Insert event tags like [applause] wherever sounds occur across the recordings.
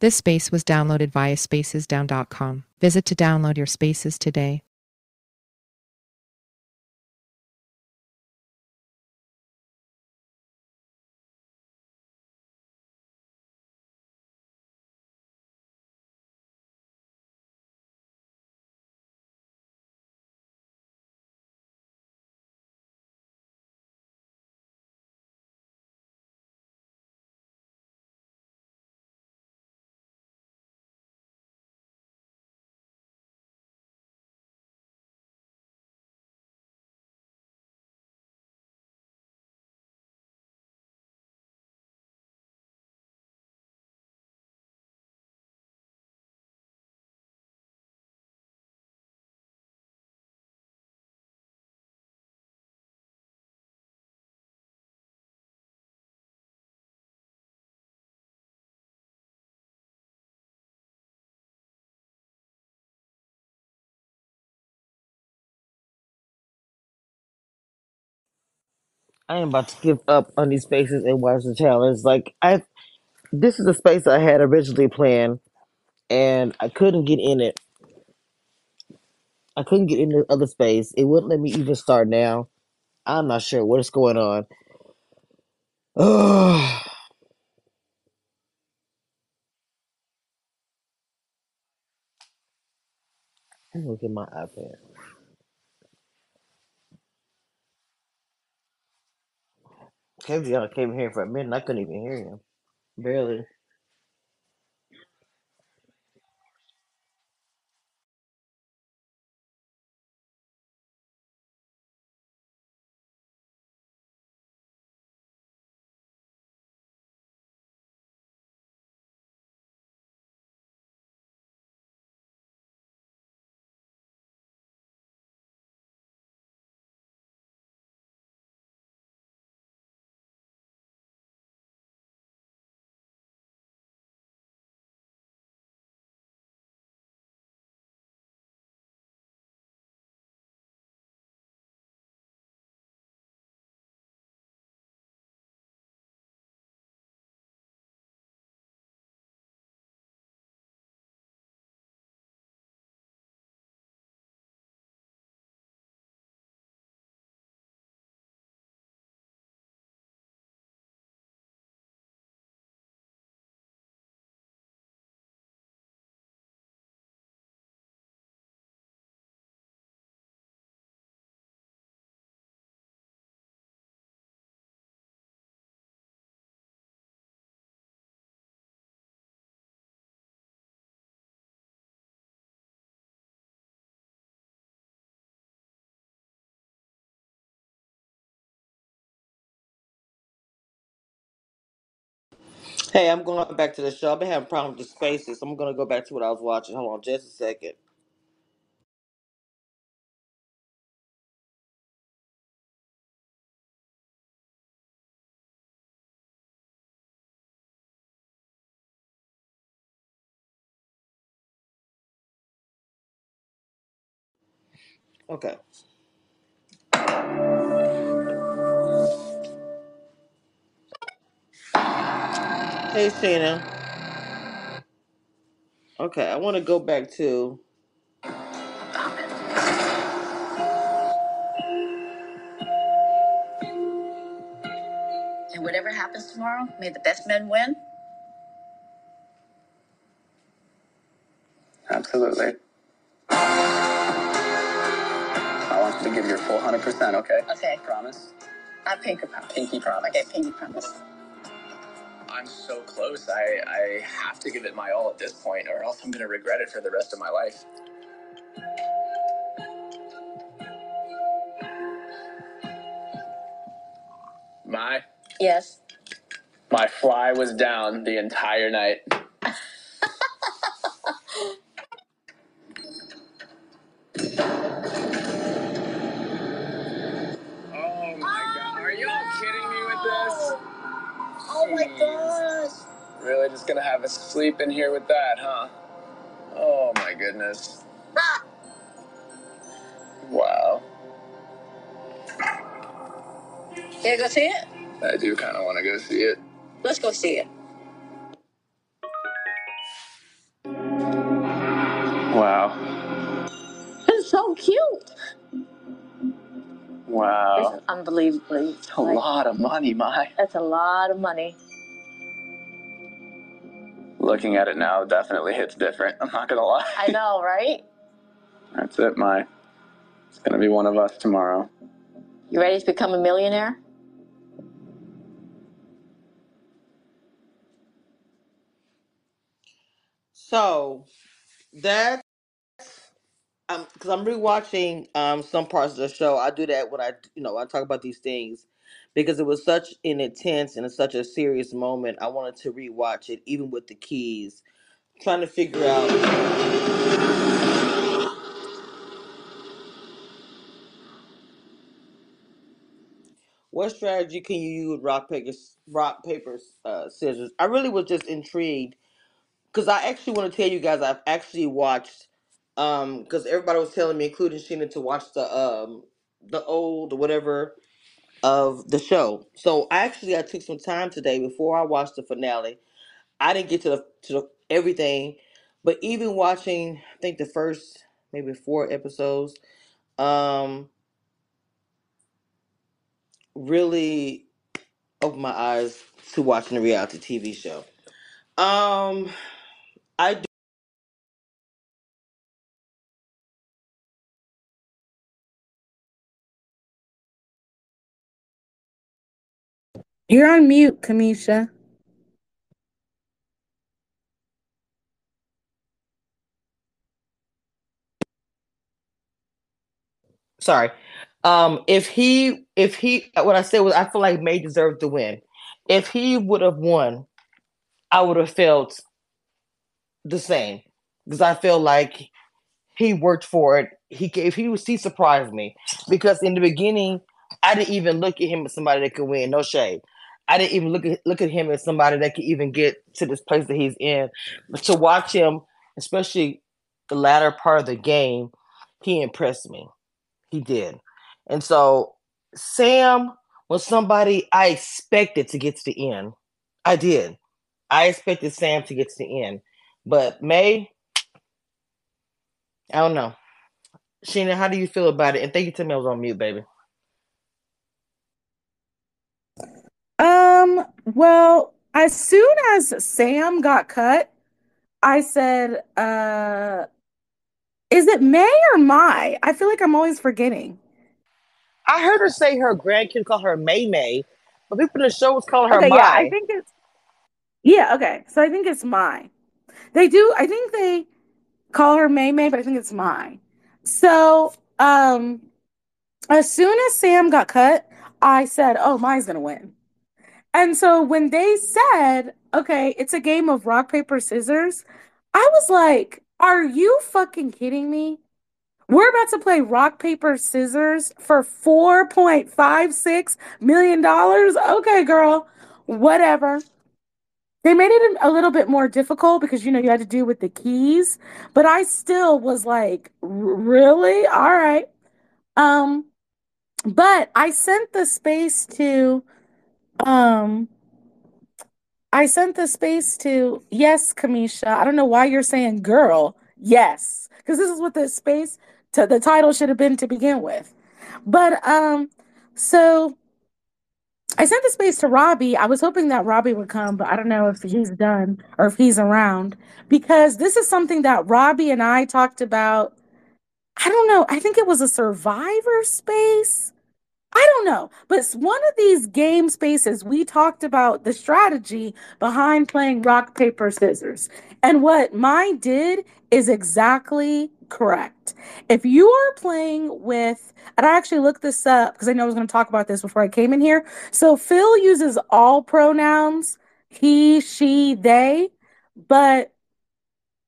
This space was downloaded via spacesdown.com. Visit to download your spaces today. I am about to give up on these spaces and watch the challenge. Like I, this is a space I had originally planned, and I couldn't get in it. I couldn't get in the other space. It wouldn't let me even start now. I'm not sure what is going on. Oh, look at my iPad. Kevin came here for a minute. I couldn't even hear him. Barely. Hey, I'm going back to the show. I've been having problems with spaces. I'm gonna go back to what I was watching. Hold on, just a second. Okay. Hey, Shayna. Okay, I want to go back to. And whatever happens tomorrow, may the best men win. Absolutely. I want you to give your full 100%, okay? Okay. Promise? I pinky promise. Pinky promise. Okay, pinky promise. I'm so close. I, I have to give it my all at this point, or else I'm going to regret it for the rest of my life. My Yes. my fly was down the entire night. Gonna have us sleep in here with that, huh? Oh my goodness. Wow. You go see it? I do kind of want to go see it. Let's go see it. Wow. It's so cute. Wow. It's unbelievably. A lot of money, my. That's a lot of money. Looking at it now definitely hits different. I'm not gonna lie. I know, right? [laughs] That's it, Mai. It's gonna be one of us tomorrow. You ready to become a millionaire? So that's um because I'm rewatching um some parts of the show. I do that when I you know I talk about these things because it was such an intense and such a serious moment. I wanted to rewatch it even with the keys, trying to figure out what strategy can you use rock paper rock paper uh, scissors. I really was just intrigued because I actually want to tell you guys I've actually watched um because everybody was telling me, including Sheena, to watch the um the old whatever of the show. So actually I took some time today before I watched the finale. I didn't get to the to the, everything, but even watching I think the first maybe four episodes um really opened my eyes to watching a reality TV show. Um I You're on mute, Cameshia. sorry. Um if he if he what I said was I feel like May deserved to win. If he would have won, I would have felt the same because I feel like he worked for it. He gave he was he surprised me because in the beginning I didn't even look at him as somebody that could win. No shade. I didn't even look at look at him as somebody that could even get to this place that he's in. But to watch him, especially the latter part of the game, he impressed me. He did. And so Sam was somebody I expected to get to the end. I did. I expected Sam to get to the end. But May, I don't know. Sheena, how do you feel about it? And thank you to me I was on mute, baby. Um, well, as soon as Sam got cut, I said, uh, is it May or Mai? I feel like I'm always forgetting. I heard her say her grandkid call her May May, but people in the show was calling her Okay, Mai. yeah, I think it's yeah, okay. So I think it's Mai. They do I think they call her May May, but I think it's Mai. So um as soon as Sam got cut, I said, Oh, Mai's gonna win. And so when they said, okay, it's a game of rock, paper, scissors, I was like, are you fucking kidding me? We're about to play rock, paper, scissors for $4.56 million. Okay, girl, whatever. They made it a little bit more difficult because, you know, you had to do with the keys, but I still was like, really? All right. Um, but I sent the space to, um, I sent the space to yes, Cameshia. I don't know why you're saying girl. Yes, because this is what the space to the title should have been to begin with. But um, so I sent the space to Robbie. I was hoping that Robbie would come, but I don't know if he's done or if he's around because this is something that Robbie and I talked about. I don't know. I think it was a survivor space. I don't know, but one of these game spaces, we talked about the strategy behind playing rock, paper, scissors. And what Mai did is exactly correct. If you are playing with, and I actually looked this up because I know I was going to talk about this before I came in here. So Phil uses all pronouns he, she, they, but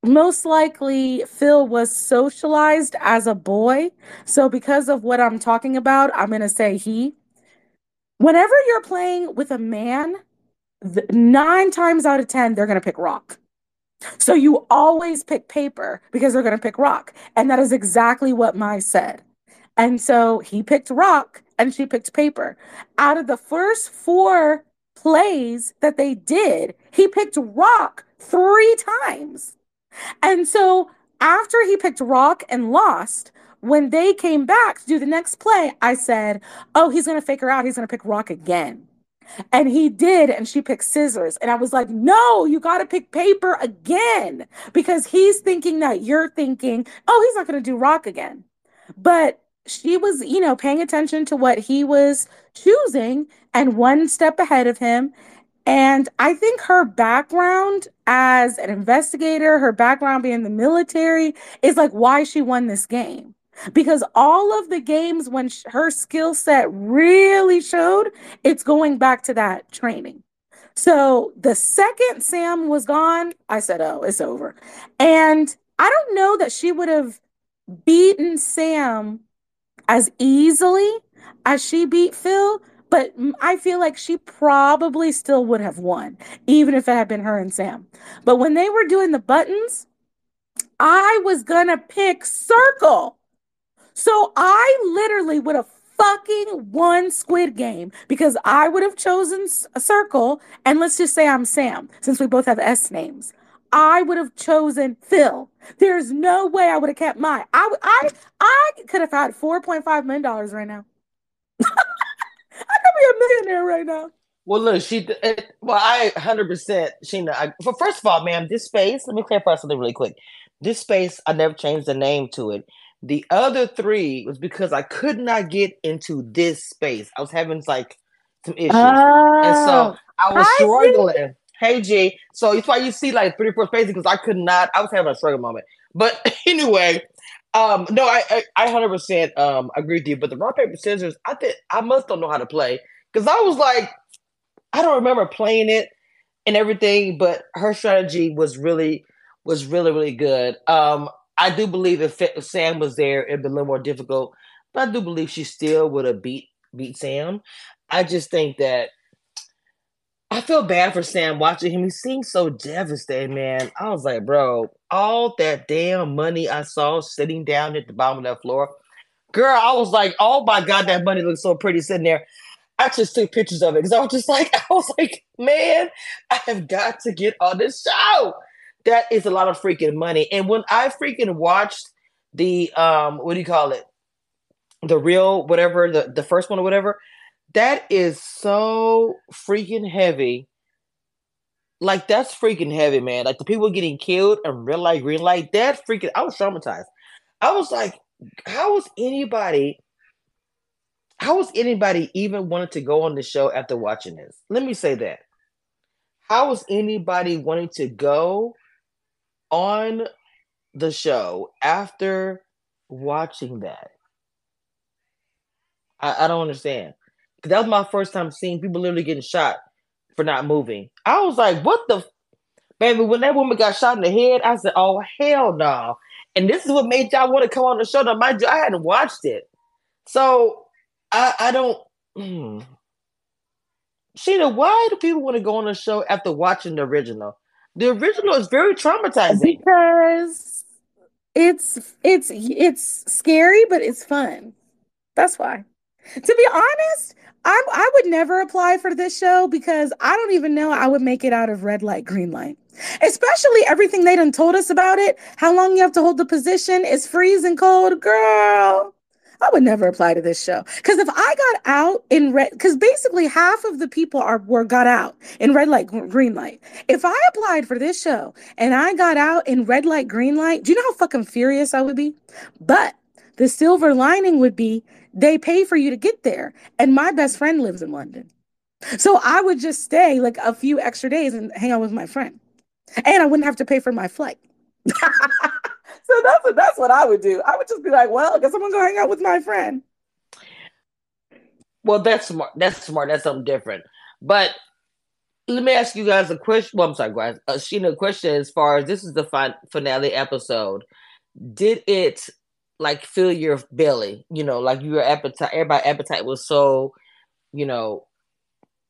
most likely Phil was socialized as a boy. So because of what I'm talking about, I'm going to say he. Whenever you're playing with a man, 9 times out of 10 they're going to pick rock. So you always pick paper because they're going to pick rock. And that is exactly what Mai said. And so he picked rock and she picked paper. Out of the first 4 plays that they did, he picked rock 3 times. And so after he picked Rock and lost, when they came back to do the next play, I said, Oh, he's going to fake her out. He's going to pick Rock again. And he did, and she picked scissors. And I was like, no, you got to pick paper again because he's thinking that you're thinking, oh, he's not going to do rock again. But she was, you know, paying attention to what he was choosing and one step ahead of him. And I think her background as an investigator, her background being in the military, is like why she won this game. Because all of the games when sh- her skill set really showed it's going back to that training. So the second sam was gone i said oh it's over. And i don't know that she would have beaten sam as easily as she beat phil but I feel like she probably still would have won, even if it had been her and Sam. But when they were doing the buttons, I was gonna pick circle so I literally would have fucking won Squid Game because I would have chosen a uh, circle. And let's just say I'm Sam, since we both have S names. I would have chosen Phil. There's no way I would have kept mine. I, I, I could have had $4.5 million right now. I be a millionaire right now. Well, look, she. It, well, I hundred percent, Sheena. I, for first of all, ma'am, this space. Let me clarify something really quick. This space, I never changed the name to it. The other three was because I could not get into this space. I was having like some issues. Oh, and so oh, I was struggling. Hey G. So it's why you see like three, four spaces because I could not, I was having a struggle moment. But [laughs] anyway, um, no, I I hundred percent um agree with you. But the rock, paper, scissors, I think I must don't know how to play. Because I was like, I don't remember playing it and everything, but her strategy was really was really, really good. Um, I do believe if, if Sam was there, it'd be a little more difficult. But I do believe she still would have beat beat Sam. I just think that I feel bad for Sam watching him. He seems so devastated, man. I was like, bro, all that damn money I saw sitting down at the bottom of that floor. Girl, I was like, oh my God, that money looks so pretty sitting there. I just took pictures of it because I was just like, [laughs] I was like, man, I have got to get on this show that is a lot of freaking money. And when I freaking watched the um, what do you call it? The real whatever, the, the first one or whatever, that is so freaking heavy. Like that's freaking heavy, man. Like the people getting killed and red light, green light, that freaking I was traumatized. I was like, how was anybody how was anybody even wanted to go on the show after watching this? Let me say that. How was anybody wanting to go on the show after watching that. I, I don't understand. That was my first time seeing people literally getting shot for not moving. I was like, what the baby? When that woman got shot in the head, I said, Oh hell no. And this is what made y'all want to come on the show. Now, mind you, I hadn't watched it. So I I don't hmm. Sheena, why do people want to go on the show after watching the original? The original is very traumatizing because it's it's it's scary, but it's fun. That's why. To be honest, I I would never apply for this show because I don't even know I would make it out of red light, green light. Especially everything they done told us about it. How long you have to hold the position? It's freezing cold, girl. I would never apply to this show because if I got out in red, because basically half of the people are were got out in red light, green light. If I applied for this show and I got out in red light, green light, do you know how fucking furious I would be? But the silver lining would be they pay for you to get there, and my best friend lives in London, so I would just stay like a few extra days and hang out with my friend, and I wouldn't have to pay for my flight. [laughs] so that's what that's what I would do. I would just be like, well, I guess I'm gonna go hang out with my friend. Well, that's smart. That's smart. That's something different. But let me ask you guys a question. Well, I'm sorry, guys. Uh, Sheena, a question as far as this is the fin- finale episode. Did it like fill your belly? You know, like your appetite. Everybody' appetite was so, you know,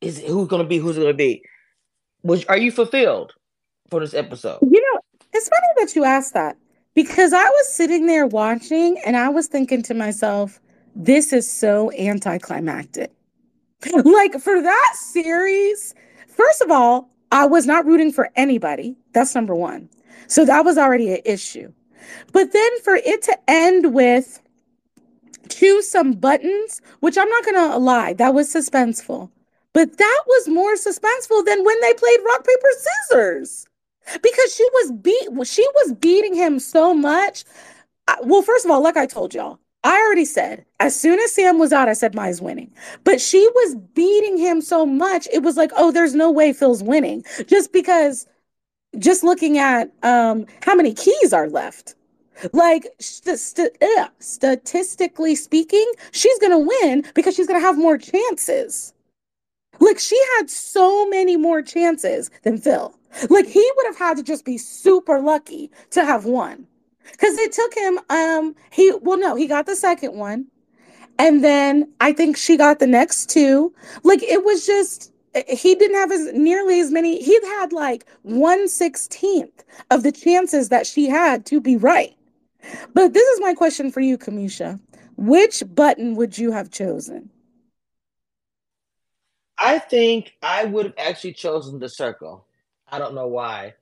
is who's gonna be? Who's gonna be? Was are you fulfilled for this episode? You know, it's funny that you asked that because I was sitting there watching and I was thinking to myself, this is so anticlimactic. [laughs] like for that series, first of all, I was not rooting for anybody. That's number one. So that was already an issue. But then for it to end with choose some buttons, which I'm not going to lie, that was suspenseful. But that was more suspenseful than when they played rock paper scissors. Because she was beat she was beating him so much. Well, first of all, like I told y'all, I already said as soon as Sam was out, I said Maya's winning. But she was beating him so much, it was like, oh, there's no way Phil's winning. Just because just looking at um how many keys are left. Like st- st- statistically speaking, she's gonna win because she's gonna have more chances. Like she had so many more chances than Phil. Like he would have had to just be super lucky to have won. Cuz it took him um he well no, he got the second one. And then I think she got the next two. Like it was just Eh, he didn't have as nearly as many he had like 1 16th of the chances that she had to be right. But this is my question for you, Cameshia. Which button would you have chosen? I think I would have actually chosen the circle. I don't know why.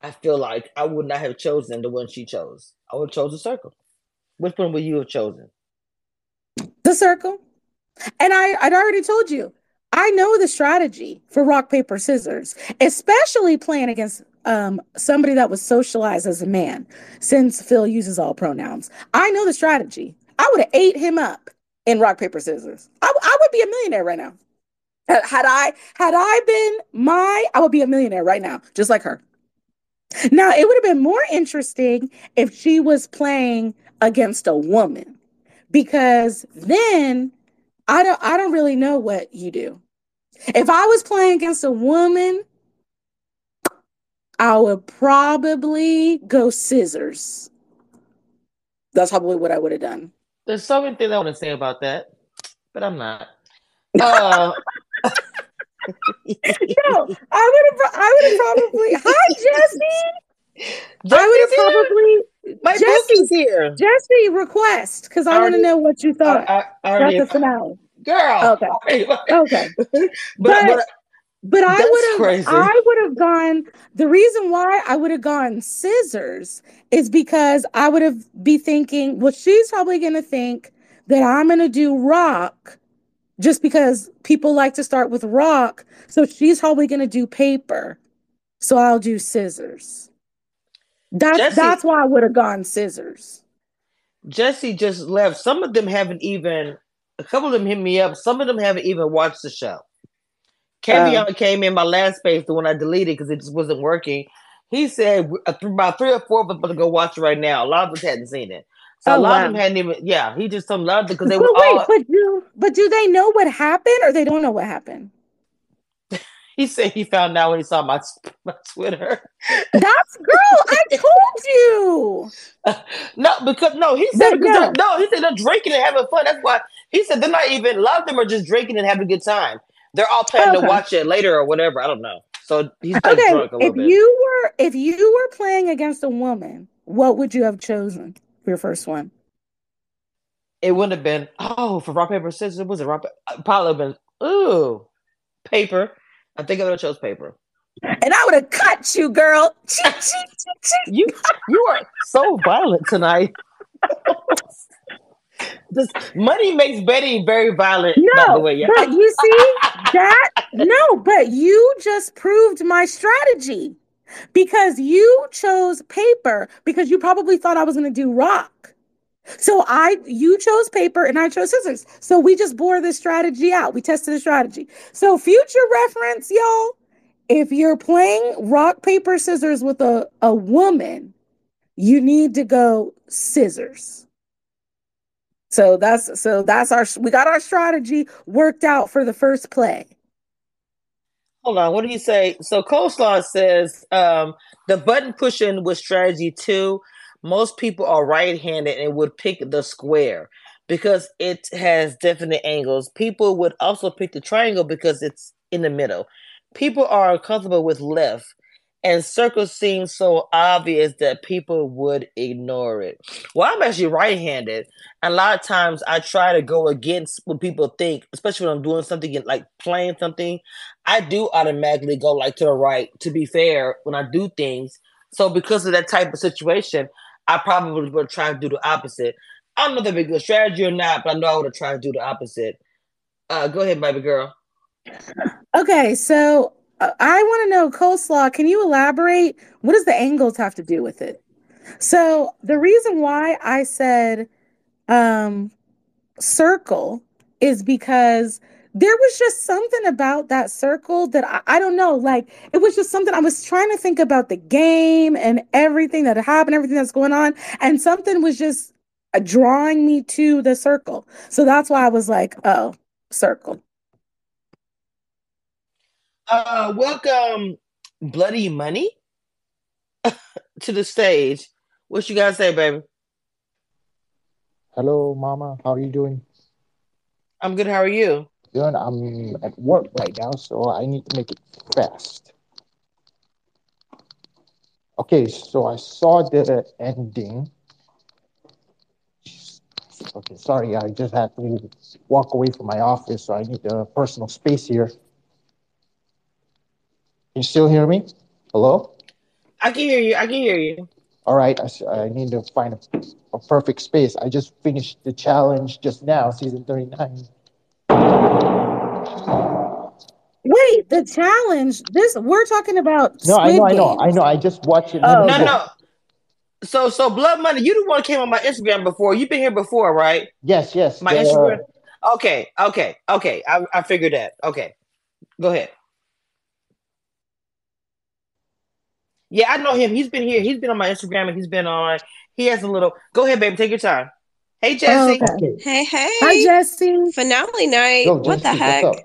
I feel like I would not have chosen the one she chose. I would have chosen the circle. Which one would you have chosen? The circle. And I, I'd already told you, I know the strategy for rock, paper, scissors, especially playing against um, somebody that was socialized as a man, since Phil uses all pronouns. I know the strategy. I would have ate him up in rock, paper, scissors. I, I would be a millionaire right now. Had I had I been Mai, I would be a millionaire right now, just like her. Now it would have been more interesting if she was playing against a woman, because then I don't I don't really know what you do. If I was playing against a woman, I would probably go scissors. That's probably what I would have done. There's so many things I want to say about that, but I'm not. Uh, [laughs] no, I would have. I would have probably. Hi, Jessi. I would have probably. My Jessi's here. Jessi, request because I, I want to know what you thought I, I, I the finale. Girl. Okay. [laughs] okay. [laughs] but, but, but but I would have I would have gone the reason why I would have gone scissors is because I would have be thinking, well, she's probably gonna think that I'm gonna do rock just because people like to start with rock. So she's probably gonna do paper. So I'll do scissors. That's Jessi, that's why I would have gone scissors. Jessi just left. Some of them haven't even a couple of them hit me up. Some of them haven't even watched the show. Kevion um, came in my last space, the one I deleted because it just wasn't working. He said about three or four of us to go watch it right now. A lot of us hadn't seen it. So oh, a lot wow. of them hadn't even, yeah, he just some loved it because they but were wait, all. But do, but do they know what happened or they don't know what happened? He said he found out when he saw my, [laughs] my Twitter. That's girl, I [laughs] told you. Uh, no, because no, he said no. no, he said they're drinking and having fun. That's why he said they're not even. A lot of them are just drinking and having a good time. They're all planning okay. to watch it later or whatever. I don't know. So he's like okay. drunk a little if bit. you were if you were playing against a woman, what would you have chosen for your first one? It wouldn't have been oh for rock paper scissors. Was it rock? Probably been ooh paper. I think I would have chose paper. And I would have cut you, girl. you you are so violent tonight. this money makes Betty very violent. No, way, yeah. but you see that? No, but you just proved my strategy because you chose paper because you probably thought I was going to do rock. So I, you chose paper and I chose scissors. So we just bore this strategy out. We tested the strategy. So future reference, y'all. If you're playing rock paper scissors with a a woman, you need to go scissors so that's so that's our we got our strategy worked out for the first play. Hold on, what do you say? So coleslaw says um, the button pushing with strategy two. Most people are right-handed and would pick the square because it has definite angles. People would also pick the triangle because it's in the middle. People are comfortable with left and circles seem so obvious that people would ignore it. Well, I'm actually right-handed. And a lot of times I try to go against what people think, especially when I'm doing something like playing something. I do automatically go like to the right, to be fair, when I do things. So because of that type of situation, I probably would try to do the opposite. I don't know if that'd be a good strategy or not, but I know I would have tried to do the opposite. Uh, go ahead, baby girl. Okay, so uh, I want to know coleslaw. Can you elaborate? What does the angles have to do with it? So the reason why I said um, circle is because there was just something about that circle that I, I don't know. Like it was just something I was trying to think about the game and everything that happened, everything that's going on, and something was just uh, drawing me to the circle. So that's why I was like, oh, circle. Uh, welcome, Bloody Money, [laughs] to the stage. What you gotta say, baby? Hello, Mama. How are you doing? I'm good. How are you? Good. I'm at work right now, so I need to make it fast. Okay, so I saw the ending. Okay, sorry, I just had to walk away from my office, so I need a personal space here. You still hear me? Hello? I can hear you. I can hear you. All right, I, I need to find a, a perfect space. I just finished the challenge just now, season 39. Wait, the challenge. This we're talking about. No, I Squid know, I know, Games. I know. I just watched it. Oh, No, no. So, so Blood Money, you the one who came on my Instagram before. You've been here before, right? Yes, yes. My the- uh, Instagram. Okay, okay, okay. I, I figured that. Okay, go ahead. Yeah, I know him. He's been here. He's been on my Instagram and he's been on. He has a little. Go ahead, baby. Take your time. Hey, Jessi. okay. Okay. Hey, hey. Hi, Jessi. Finale night. Yo, what the Jessi, heck?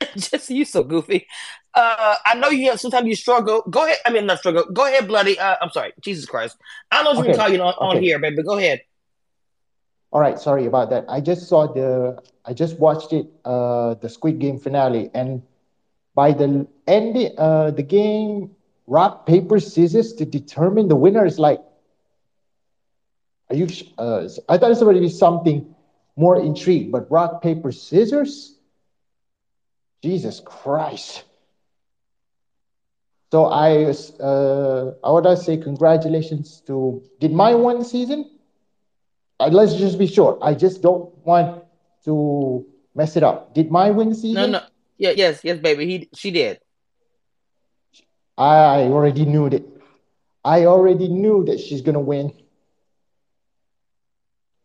[laughs] Jessi, you so goofy. Uh, I know you have sometimes you struggle. Go ahead. I mean, not struggle. Go ahead, bloody. Uh, I'm sorry. Jesus Christ. I don't know what Okay, can call you on, on okay. here, baby. Go ahead. All right, sorry about that. I just saw the, I just watched it, uh, the Squid Game finale, and by the end, uh, the game, rock, paper, scissors to determine the winner is like, are you, uh, I thought it's going to be something more intrigued, but rock, paper, scissors? Jesus Christ. So I, uh, I would say congratulations to, did Mai win season? Uh, let's just be sure. I just don't want to mess it up. Did Mai win season? No, no. Yeah, yes, yes, baby. He, she did. I already knew that. I already knew that she's gonna win.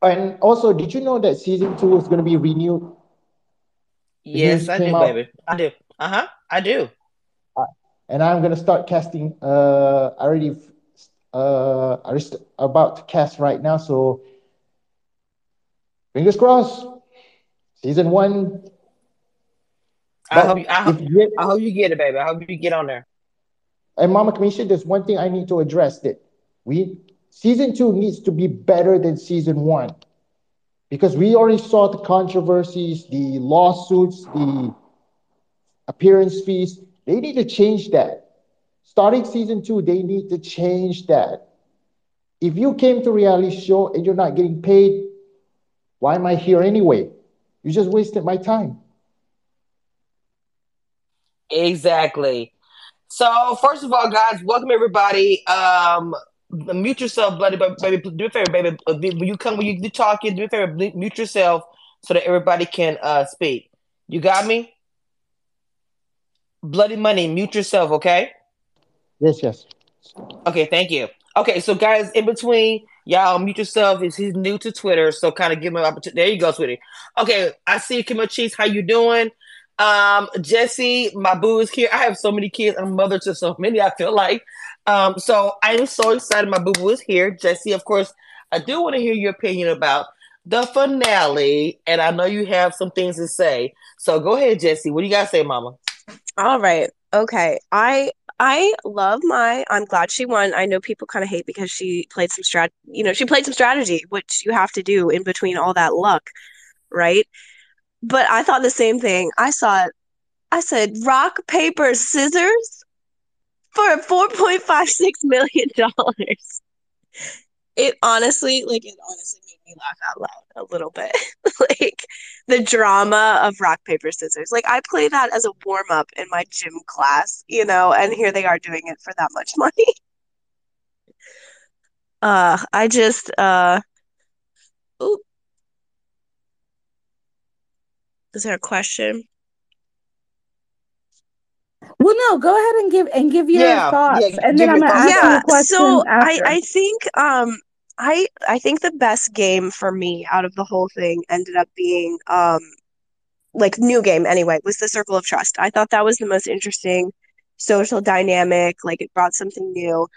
And also, did you know that season two is gonna be renewed? Yes, I do, out. baby. I do. Uh huh. I do. And I'm gonna start casting. Uh, I already, uh, I just about to cast right now. So, fingers crossed. Season one. I hope. You, I hope. you- I hope you get it, baby. I hope you get on there. And Mama Cameshia, there's one thing I need to address that we season two needs to be better than season one. Because we already saw the controversies, the lawsuits, the appearance fees. They need to change that. Starting season two, they need to change that. If you came to reality show and you're not getting paid, why am I here anyway? You just wasted my time. Exactly. So, first of all, guys, welcome everybody. Um, mute yourself, bloody ba- baby. Do a favor, baby. Uh, When you come, when you do talking, do a favor, mu- mute yourself so that everybody can uh speak. You got me? Bloody money. Mute yourself, okay? Yes, yes. Okay, thank you. Okay, so guys, in between, y'all mute yourself. He's, he's new to Twitter, so kind of give him an opportunity. There you go, sweetie. Okay, I see you, Kim Cheese. How you doing? Um, Jessi, my boo is here. I have so many kids. I'm mother to so many. I feel like. Um, so I am so excited. My boo boo is here. Jessi, of course, I do want to hear your opinion about the finale, and I know you have some things to say. So go ahead, Jessi. What do you to say, Mama? All right. Okay. I I love my I'm glad she won. I know people kind of hate because she played some strat you know, she played some strategy, which you have to do in between all that luck, right? But I thought the same thing. I saw it. I said rock, paper, scissors for $4.56 million. It honestly, like, it honestly made me laugh out loud a little bit. [laughs] like the drama of rock, paper, scissors. Like I play that as a warm up in my gym class, you know, and here they are doing it for that much [laughs] money. uh I just uh ooh. Is there a question? Well, no, go ahead and give and give your Yeah, thoughts, yeah, and then I'm gonna thoughts. ask you yeah a question so i after. i think um i i think the best game for me out of the whole thing ended up being um like new game anyway was the circle of trust i thought that was the most interesting social dynamic like it brought something new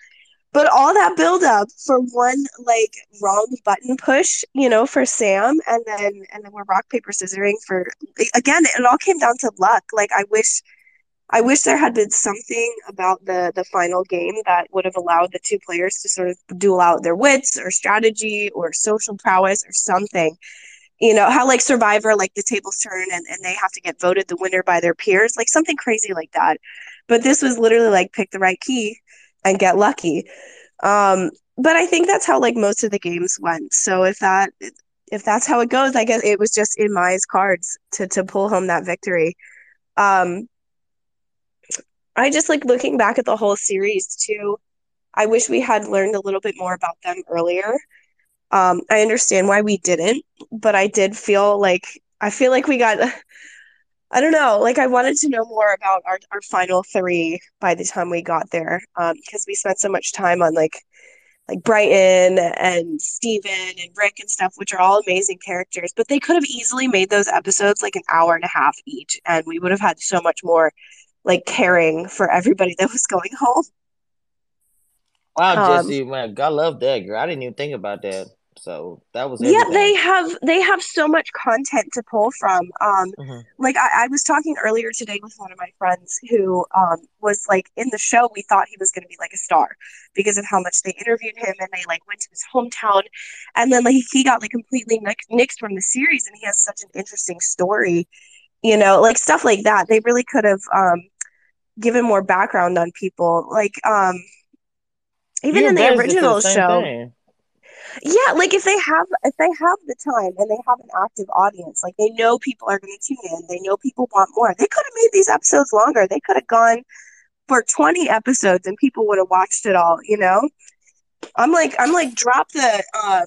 but all that build up for one like wrong button push you know for sam and then and then we're rock paper scissoring for again it all came down to luck like i wish I wish there had been something about the the final game that would have allowed the two players to sort of duel out their wits or strategy or social prowess or something. You know, how like Survivor, like the tables turn and, and they have to get voted the winner by their peers, like something crazy like that. But this was literally like pick the right key and get lucky. Um, but I think that's how like most of the games went. So if that if that's how it goes, I guess it was just in Maya's cards to to pull home that victory. Um, I just like looking back at the whole series too. I wish we had learned a little bit more about them earlier. Um, I understand why we didn't, but I did feel like I feel like we got I don't know, like I wanted to know more about our, our final three by the time we got there. Um, because we spent so much time on like like Bryton and Steven and Rick and stuff, which are all amazing characters, but they could have easily made those episodes like an hour and a half each, and we would have had so much more like caring for everybody that was going home. Wow, Um, Jessi, man, I love that girl. I didn't even think about that. So that was yeah, they have they have so much content to pull from. Um, Mhm. like I, I was talking earlier today with one of my friends who um was like in the show. We thought he was going to be like a star because of how much they interviewed him and they like went to his hometown, and then like he got like completely nix- nixed from the series, and he has such an interesting story. You know, like stuff like that. They really could have um given more background on people. Like um even You in the and Bez did original the show. thing. Yeah, like if they have if they have the time and they have an active audience, like they know people are going to tune in, they know people want more. They could have made these episodes longer. They could have gone for 20 episodes and people would have watched it all, you know? I'm like I'm like drop the um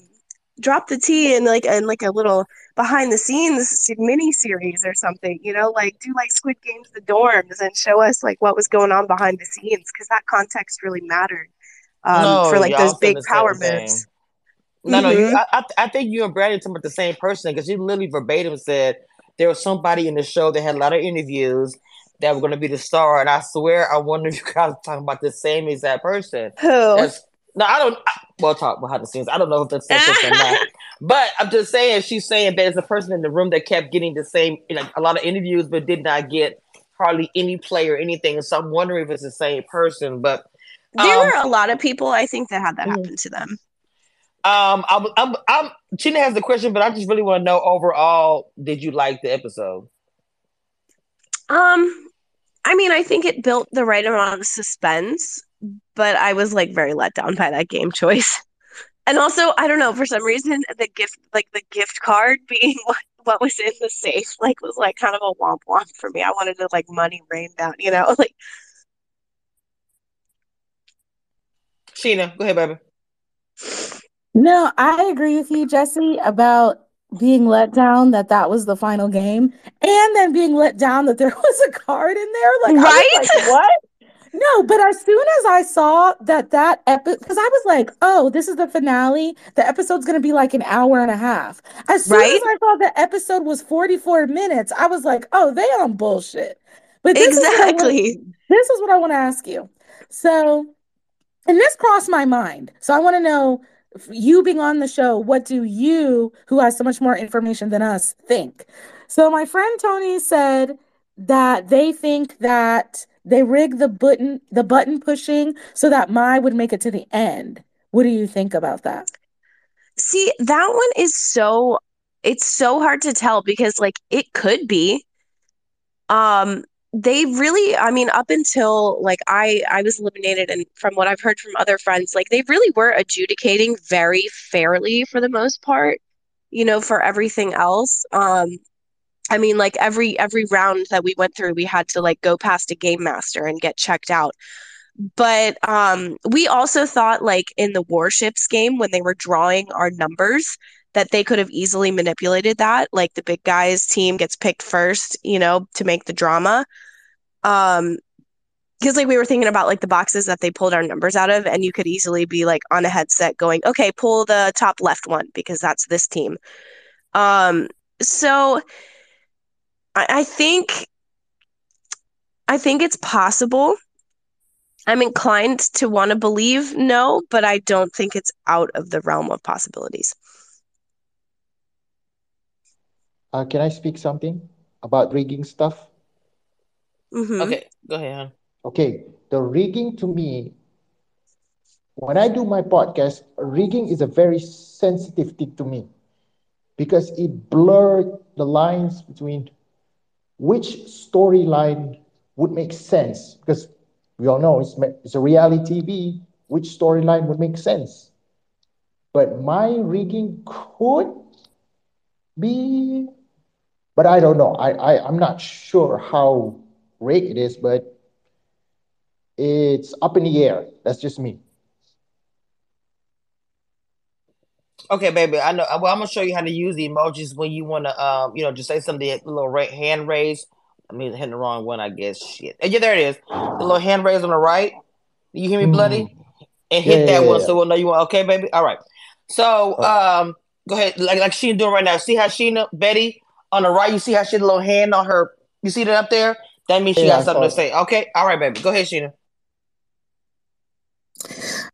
drop the tea in like in like a little behind the scenes mini series or something, you know, like do like Squid Games the dorms and show us like what was going on behind the scenes because that context really mattered um No, for like those big power moves. No, no, you, Mhm. I, I, I think you and Brad are talking about the same person because you literally verbatim said there was somebody in the show that had a lot of interviews that were going to be the star, and I swear I wonder if you guys are talking about the same exact person. Who? That's no, I don't. I, well, talk behind the scenes. I don't know if that's person or not. [laughs] But I'm just saying, she's saying that there's a person in the room that kept getting the same, like a lot of interviews, but did not get hardly any play or anything. So I'm wondering if it's the same person. But There um, were a lot of people I think that had that Mhm. happen to them. Um, I'm, I'm, I'm. Tina has the question, but I just really want to know overall, did you like the episode? Um, I mean, I think it built the right amount of suspense, but I was like very let down by that game choice. [laughs] And also, I don't know, for some reason, the gift, like the gift card [laughs] being what, what was in the safe, like was like kind of a womp womp for me. I wanted to like money rain down, you know, [laughs] like Sheena, go ahead, baby. No, I agree with you, Jessi, about being let down that that was the final game, and then being let down that there was a card in there. Like, Right? like, what? No, but as soon as I saw that that episode, because I was like, oh, this is the finale. The episode's going to be like an hour and a half. As soon Right? as I saw the episode was 44 minutes, I was like, oh, they on bullshit. But this is exactly. this is what I want to ask you. So, and this crossed my mind. So I want to know, you being on the show, what do you, who has so much more information than us, think? So my friend Tony said that they think that they rig the button, the button pushing, so that Mai would make it to the end. What do you think about that? See, that one is so, it's so hard to tell because like it could be. Um, they really, I mean, up until like I I was eliminated, and from what I've heard from other friends, like they really were adjudicating very fairly for the most part. you know, for everything else. Um, I mean, like every every round that we went through, we had to like go past a game master and get checked out. But um, we also thought like in the warships game when they were drawing our numbers that they could have easily manipulated that. Like the big guys team gets picked first, you know, to make the drama. Um, because like we were thinking about like the boxes that they pulled our numbers out of, and you could easily be like on a headset going, okay, pull the top left one because that's this team. Um, so I, I think I think it's possible. I'm inclined to want to believe no, but I don't think it's out of the realm of possibilities. Uh, can I speak something about rigging stuff? hmm Okay, go ahead. Okay, the rigging to me, when I do my podcast, rigging is a very sensitive thing to me because it blurs the lines between which storyline would make sense. Because we all know it's, it's a reality TV, which storyline would make sense. But my rigging could be, but I don't know. I, I, I'm not sure how rigged it is, but it's up in the air. That's just me. Okay, baby. I know. Well, I'm gonna show you how to use the emojis when you want to, um, you know, just say something. The little ra- hand raise. I mean, hitting the wrong one, I guess. Shit. Yeah, there it is. The little hand raise on the right. You hear me, bloody? Mm. And hit yeah, that yeah, one, yeah. so we'll know you want. Okay, baby. All right. So, um, go ahead. Like like Sheena doing right now. See how Sheena Betty on the right? You see how she had a little hand on her? You see that up there? That means she got something to say. Okay. All right, baby. Go ahead, Sheena.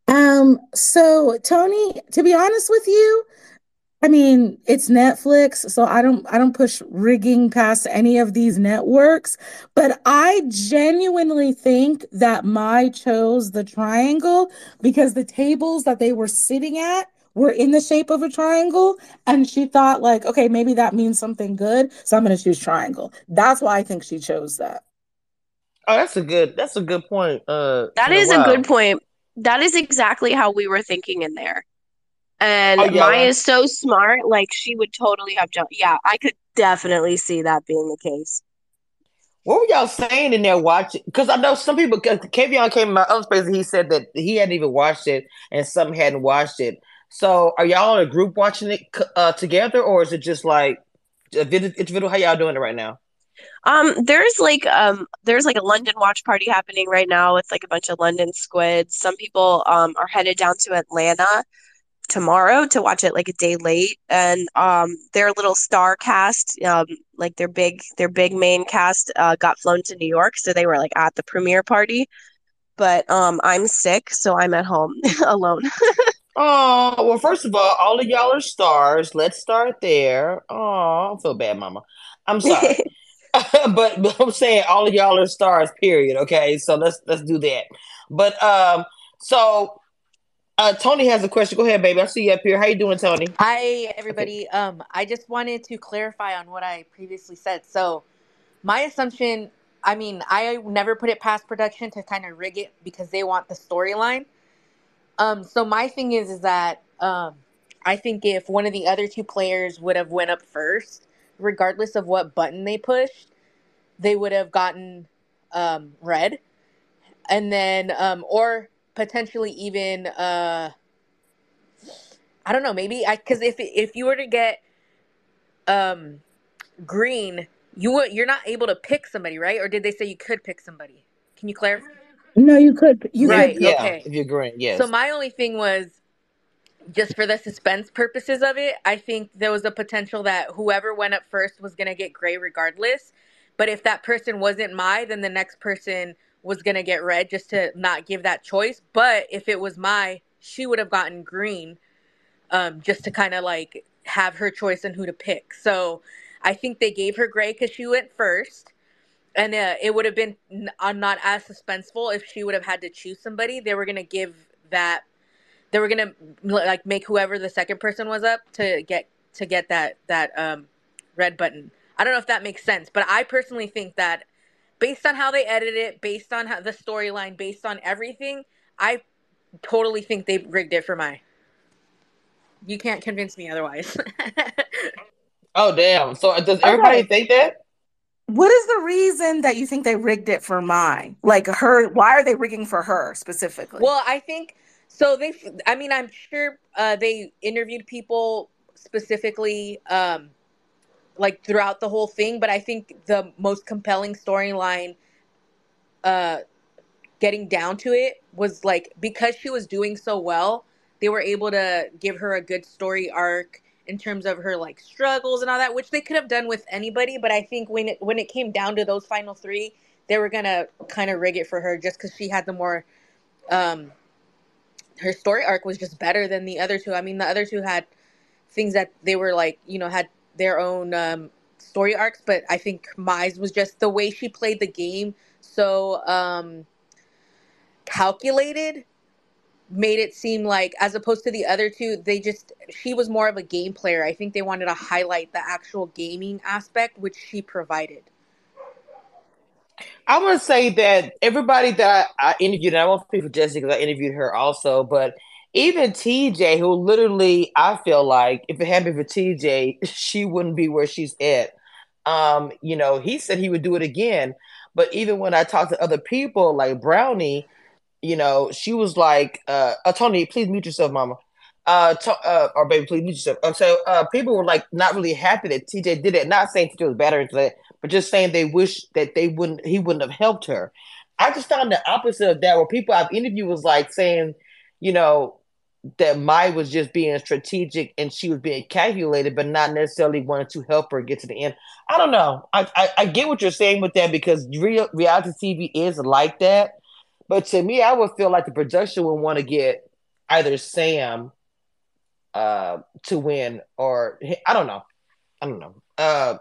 Um, so Tony, to be honest with you, I mean, it's Netflix, so I don't I don't push rigging past any of these networks, but I genuinely think that Mai chose the triangle because the tables that they were sitting at were in the shape of a triangle and she thought like, okay, maybe that means something good, so I'm going to choose triangle. That's why I think she chose that. Oh, that's a good. That's a good point. Uh, That Sheena. a good point. That is exactly how we were thinking in there. Oh And yeah. Maya is so smart, like she would totally have jumped. Yeah, I could definitely see that being the case. What were y'all saying in there watching? Because I know some people. Cause Kavion came in my other space and he said that he hadn't even watched it and some hadn't watched it. So are y'all in a group watching it uh, together, or is it just like a individual? How y'all doing it right now? Um, there's like um there's like a London watch party happening right now with like a bunch of London squids. Some people um are headed down to Atlanta tomorrow to watch it like a day late and um their little star cast um like their big their big main cast uh got flown to New York so they were like at the premiere party but um I'm sick so I'm at home [laughs] alone [laughs] Oh well, first of all, all of y'all are stars. Let's start there. Oh, I feel bad, Mama. I'm sorry, [laughs] [laughs] but, but I'm saying all of y'all are stars. Period. Okay, so let's let's do that. But um, so uh, Tony has a question. Go ahead, baby. I see you up here. How you doing, Tony? Hi, everybody. Um, I just wanted to clarify on what I previously said. So, my assumption, I mean, I never put it past production to kind of rig it because they want the storyline. Um, so my thing is, is that um, I think if one of the other two players would have went up first, regardless of what button they pushed, they would have gotten um, red, and then um, or potentially even uh, I don't know, maybe I because if if you were to get um, green, you would you're not able to pick somebody, right? Or did they say you could pick somebody? Can you clarify? No, you could you Right. could Yeah, Okay. if you're green, yes. So my only thing was just for the suspense purposes of it, I think there was a potential that whoever went up first was gonna get gray regardless. But if that person wasn't Mai, then the next person was gonna get red just to not give that choice. But if it was Mai, she would have gotten green, um, just to kind of like have her choice on who to pick. So I think they gave her gray because she went first and uh, it would have been n- uh, not as suspenseful if she would have had to choose somebody. They were gonna give that. They were gonna like make whoever the second person was up to get to get that that um, red button. I don't know if that makes sense, but I personally think that based on how they edited it, based on how the storyline, based on everything, I totally think they rigged it for Mai. You can't convince me otherwise. [laughs] Oh damn! So does everybody Okay. think that? What is the reason that you think they rigged it for Mai? Like her, why are they rigging for her specifically? Well, I think so. They, I mean, I'm sure uh, they interviewed people specifically, um, like throughout the whole thing. But I think the most compelling storyline, uh, getting down to it, was like because she was doing so well, they were able to give her a good story arc in terms of her like struggles and all that, which they could have done with anybody. But I think when it when it came down to those final three, they were gonna kind of rig it for her just because she had the more um her story arc was just better than the other two. I mean, the other two had things that they were like, you know, had their own um, story arcs, but I think Mai's was just the way she played the game so um, calculated made it seem like as opposed to the other two they just she was more of a game player i think they wanted to highlight the actual gaming aspect which she provided I want to say that everybody that I, I interviewed, and I won't speak for Jessica because I interviewed her also, but even TJ, who literally I feel like if it hadn't been for TJ, [laughs] she wouldn't be where she's at. Um, you know, he said he would do it again, but even when I talked to other people like Brownie, you know, she was like, uh, uh Tony, please mute yourself, mama. Uh, to, uh, or baby, please mute yourself. Um, so, uh, people were like not really happy that TJ did it. Not saying TJ was better into that, but just saying they wish that they wouldn't, he wouldn't have helped her. I just found the opposite of that, where people I've interviewed was like saying, you know, that Mai was just being strategic and she was being calculated, but not necessarily wanting to help her get to the end. I don't know. I I, I get what you're saying with that because real reality TV is like that. But to me, I would feel like the production would want to get either Sam uh, to win or I don't know. I don't know. Uh,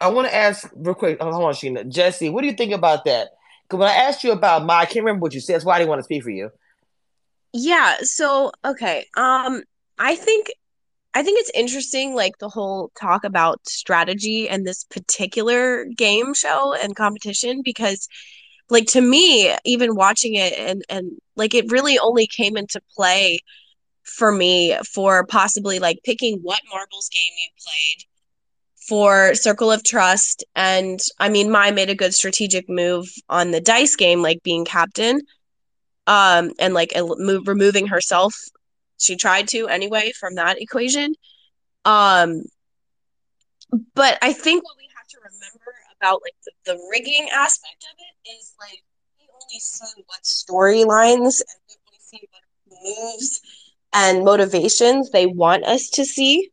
I want to ask real quick. Hold on, Sheena. Jessi, what do you think about that? Because when I asked you about Mai, I can't remember what you said. That's why I didn't want to speak for you. Yeah, so okay. Um, I think I think it's interesting, like the whole talk about strategy and this particular game show and competition, because like to me, even watching it and and like it really only came into play for me for possibly like picking what marbles game you played for Circle of Trust. And I mean, Mai made a good strategic move on the dice game, like being captain, um, and like move, removing herself. She tried to anyway from that equation. Um, but I think what we have to remember about like the, the rigging aspect of it is like we only see what storylines and we only see what moves and motivations they want us to see.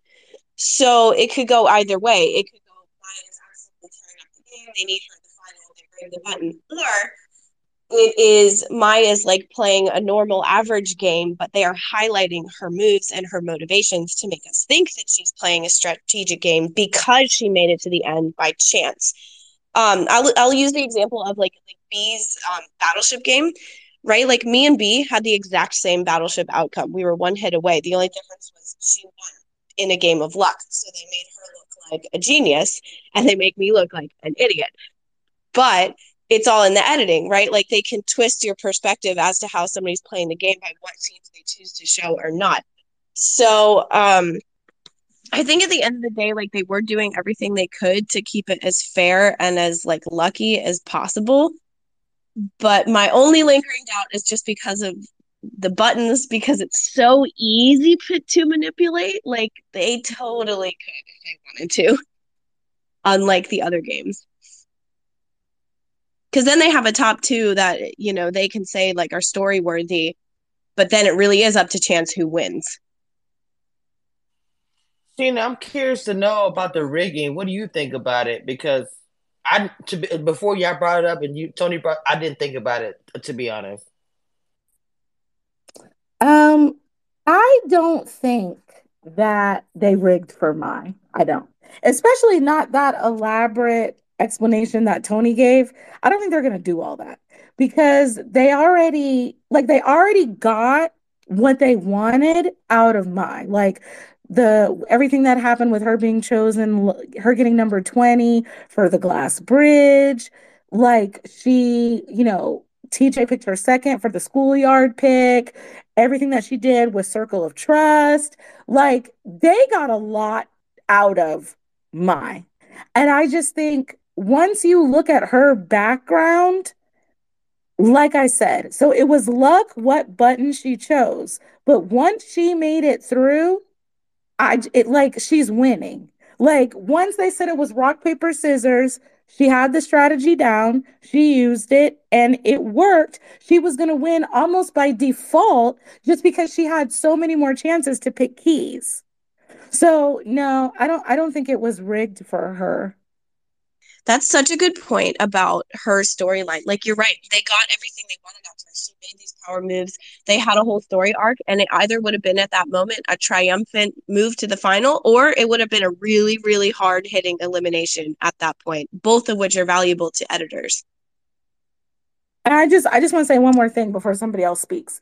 So it could go either way. It could go Mai is absolutely tearing up the game. They need her in the final. They rig the button, or it is Mai's like playing a normal average game, but they are highlighting her moves and her motivations to make us think that she's playing a strategic game because she made it to the end by chance. Um, I'll I'll use the example of like like B's um, battleship game, right? Like me and B had the exact same battleship outcome. We were one hit away. The only difference was she won in a game of luck. So they made her look like a genius, and they make me look like an idiot. But it's all in the editing, right? Like they can twist your perspective as to how somebody's playing the game by what scenes they choose to show or not. So, um, I think at the end of the day, like they were doing everything they could to keep it as fair and as like lucky as possible. But my only lingering doubt is just because of the buttons, because it's so easy to manipulate. Like they totally could if they wanted to, unlike the other games because then they have a top two that you know they can say like are story worthy but then it really is up to chance who wins Sheena, I'm curious to know about the rigging. What do you think about it? Because I to be, before y'all brought it up and you Tony brought, I didn't think about it to be honest. Um, I don't think that they rigged for Mai. I don't, especially not that elaborate explanation that Tony gave, I don't think they're going to do all that because they already like they already got what they wanted out of Mai. Like the everything that happened with her being chosen, her getting number 20 for the glass bridge, like she, you know, TJ picked her second for the schoolyard pick, everything that she did with Circle of Trust. Like they got a lot out of Mai. And I just think once you look at her background, like I said, so it was luck what button she chose. But once she made it through, I it like she's winning. Like once they said it was rock paper scissors, she had the strategy down, she used it and it worked. She was going to win almost by default just because she had so many more chances to pick keys. So, no, I don't I don't think it was rigged for her. That's such a good point about her storyline. Like you're right, they got everything they wanted out of her. She made these power moves. They had a whole story arc, and it either would have been at that moment a triumphant move to the final, or it would have been a really, really hard hitting elimination at that point. Both of which are valuable to editors. And I just I just want to say one more thing before somebody else speaks.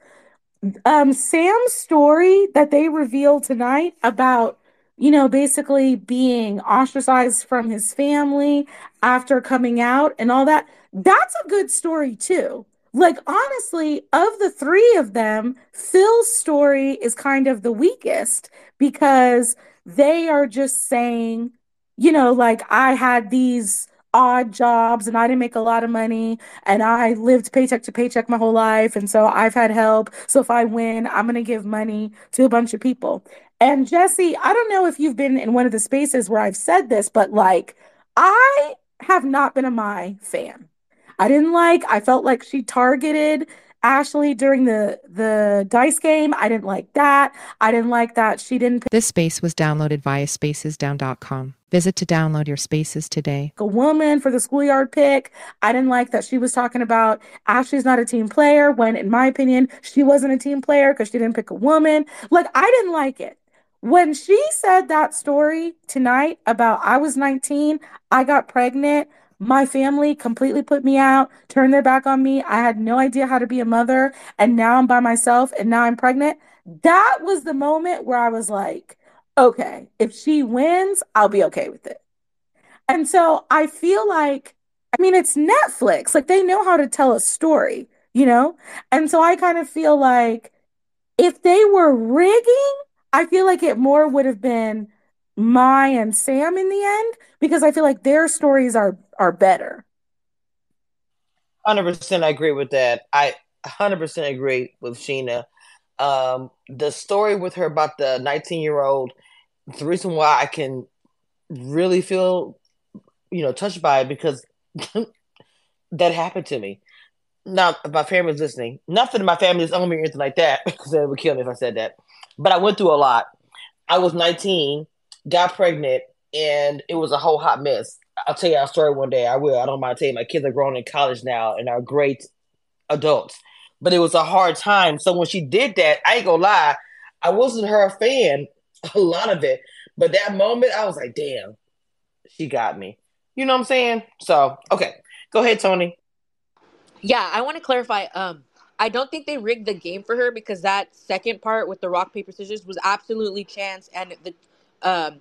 Um, Sam's story that they revealed tonight about you know, basically being ostracized from his family after coming out and all that. That's a good story too. Like, honestly, of the three of them, Phil's story is kind of the weakest because they are just saying, you know, like, I had these odd jobs and I didn't make a lot of money and I lived paycheck to paycheck my whole life. And so I've had help. So if I win, I'm going to give money to a bunch of people. And Jessi, I don't know if you've been in one of the spaces where I've said this, but like, I have not been a Mai fan. I didn't like, I felt like she targeted Ashley during the the dice game. I didn't like that. I didn't like that she didn't This space was downloaded via spacesdown.com. Visit to download your spaces today. a woman for the schoolyard pick. I didn't like that she was talking about Ashley's not a team player when, in my opinion, she wasn't a team player because she didn't pick a woman. Like, I didn't like it. When she said that story tonight about I was 19, I got pregnant, my family completely put me out, turned their back on me. I had no idea how to be a mother, and now I'm by myself and now I'm pregnant. That was the moment where I was like, okay, if she wins, I'll be okay with it. And so I feel like, I mean, it's Netflix. Like they know how to tell a story, you know? And so I kind of feel like if they were rigging, I feel like it more would have been Mai and Sam in the end because I feel like their stories are are better. Hundred percent, I agree with that. I hundred percent agree with Sheena. Um, the story with her about the nineteen-year-old. The reason why I can really feel, you know, touched by it because [laughs] that happened to me. Now, if my family's listening, nothing in my family is on me or anything like that [laughs] because they would kill me if I said that. But I went through a lot. I was 19, got pregnant, and it was a whole hot mess. I'll tell you our story one day. I will. I don't mind telling you. My kids are grown in college now and are great adults. But it was a hard time. So when she did that, I ain't gonna lie, I wasn't her fan [laughs] a lot of it. But that moment, I was like, damn, she got me. You know what I'm saying? So, okay. Go ahead, Tony. Yeah, I want to clarify. Um, I don't think they rigged the game for her because that second part with the rock paper scissors was absolutely chance, and the um,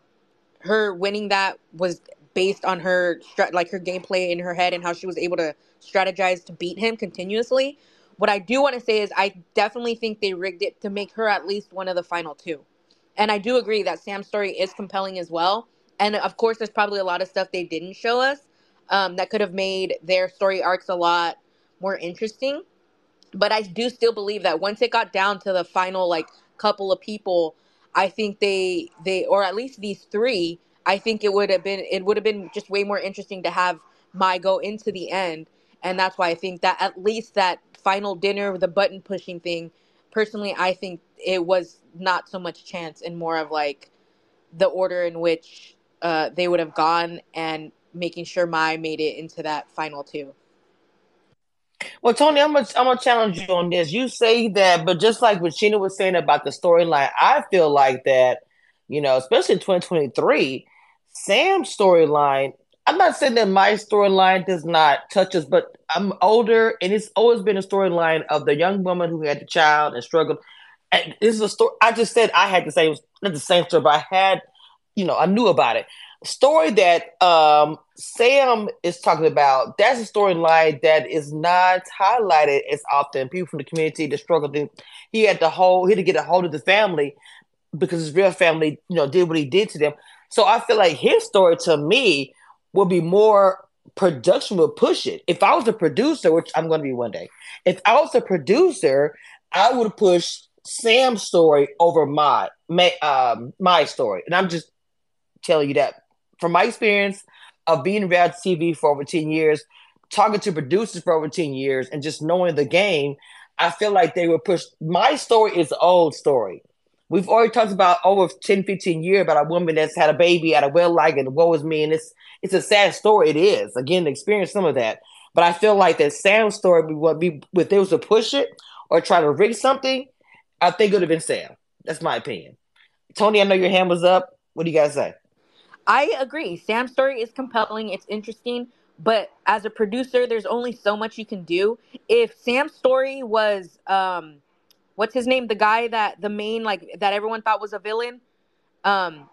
her winning that was based on her like her gameplay in her head and how she was able to strategize to beat him continuously. What I do want to say is I definitely think they rigged it to make her at least one of the final two. And I do agree that Sam's story is compelling as well. And of course, there's probably a lot of stuff they didn't show us um, that could have made their story arcs a lot more interesting. But I do still believe that once it got down to the final like couple of people, I think they they or at least these three, I think it would have been it would have been just way more interesting to have Mai go into the end. And that's why I think that at least that final dinner, the button pushing thing, personally, I think it was not so much chance and more of like the order in which uh, they would have gone and making sure Mai made it into that final two. Well, Tony, I'm gonna I'm gonna challenge you on this. You say that, but just like what Sheena was saying about the storyline, I feel like that, you know, especially in 2023, Sam's storyline. I'm not saying that Mai storyline does not touch us, but I'm older, and it's always been a storyline of the young woman who had the child and struggled. And this is a story. I just said I had the same, not the same story, but I had, you know, I knew about it story that um, Sam is talking about, that's a storyline that is not highlighted as often. People from the community, the struggle, he had to hold, he had to get a hold of the family because his real family, you know, did what he did to them. So I feel like his story to me would be more production would push it. If I was a producer, which I'm going to be one day, if I was a producer, I would push Sam's story over my my, um, my story. And I'm just telling you that from my experience of being in reality TV for over 10 years, talking to producers for over 10 years, and just knowing the game, I feel like they would push my story is the old story. We've already talked about over 10, 15 years about a woman that's had a baby at a well like and woe is me. And it's it's a sad story. It is. Again, experience some of that. But I feel like that Sam's story would be if they was to push it or try to rig something, I think it would have been Sam. That's my opinion. Tony, I know your hand was up. What do you guys say? I agree. Sam's story is compelling. It's interesting, but as a producer, there's only so much you can do. If Sam's story was, um, what's his name? The guy that the main like that everyone thought was a villain. Um,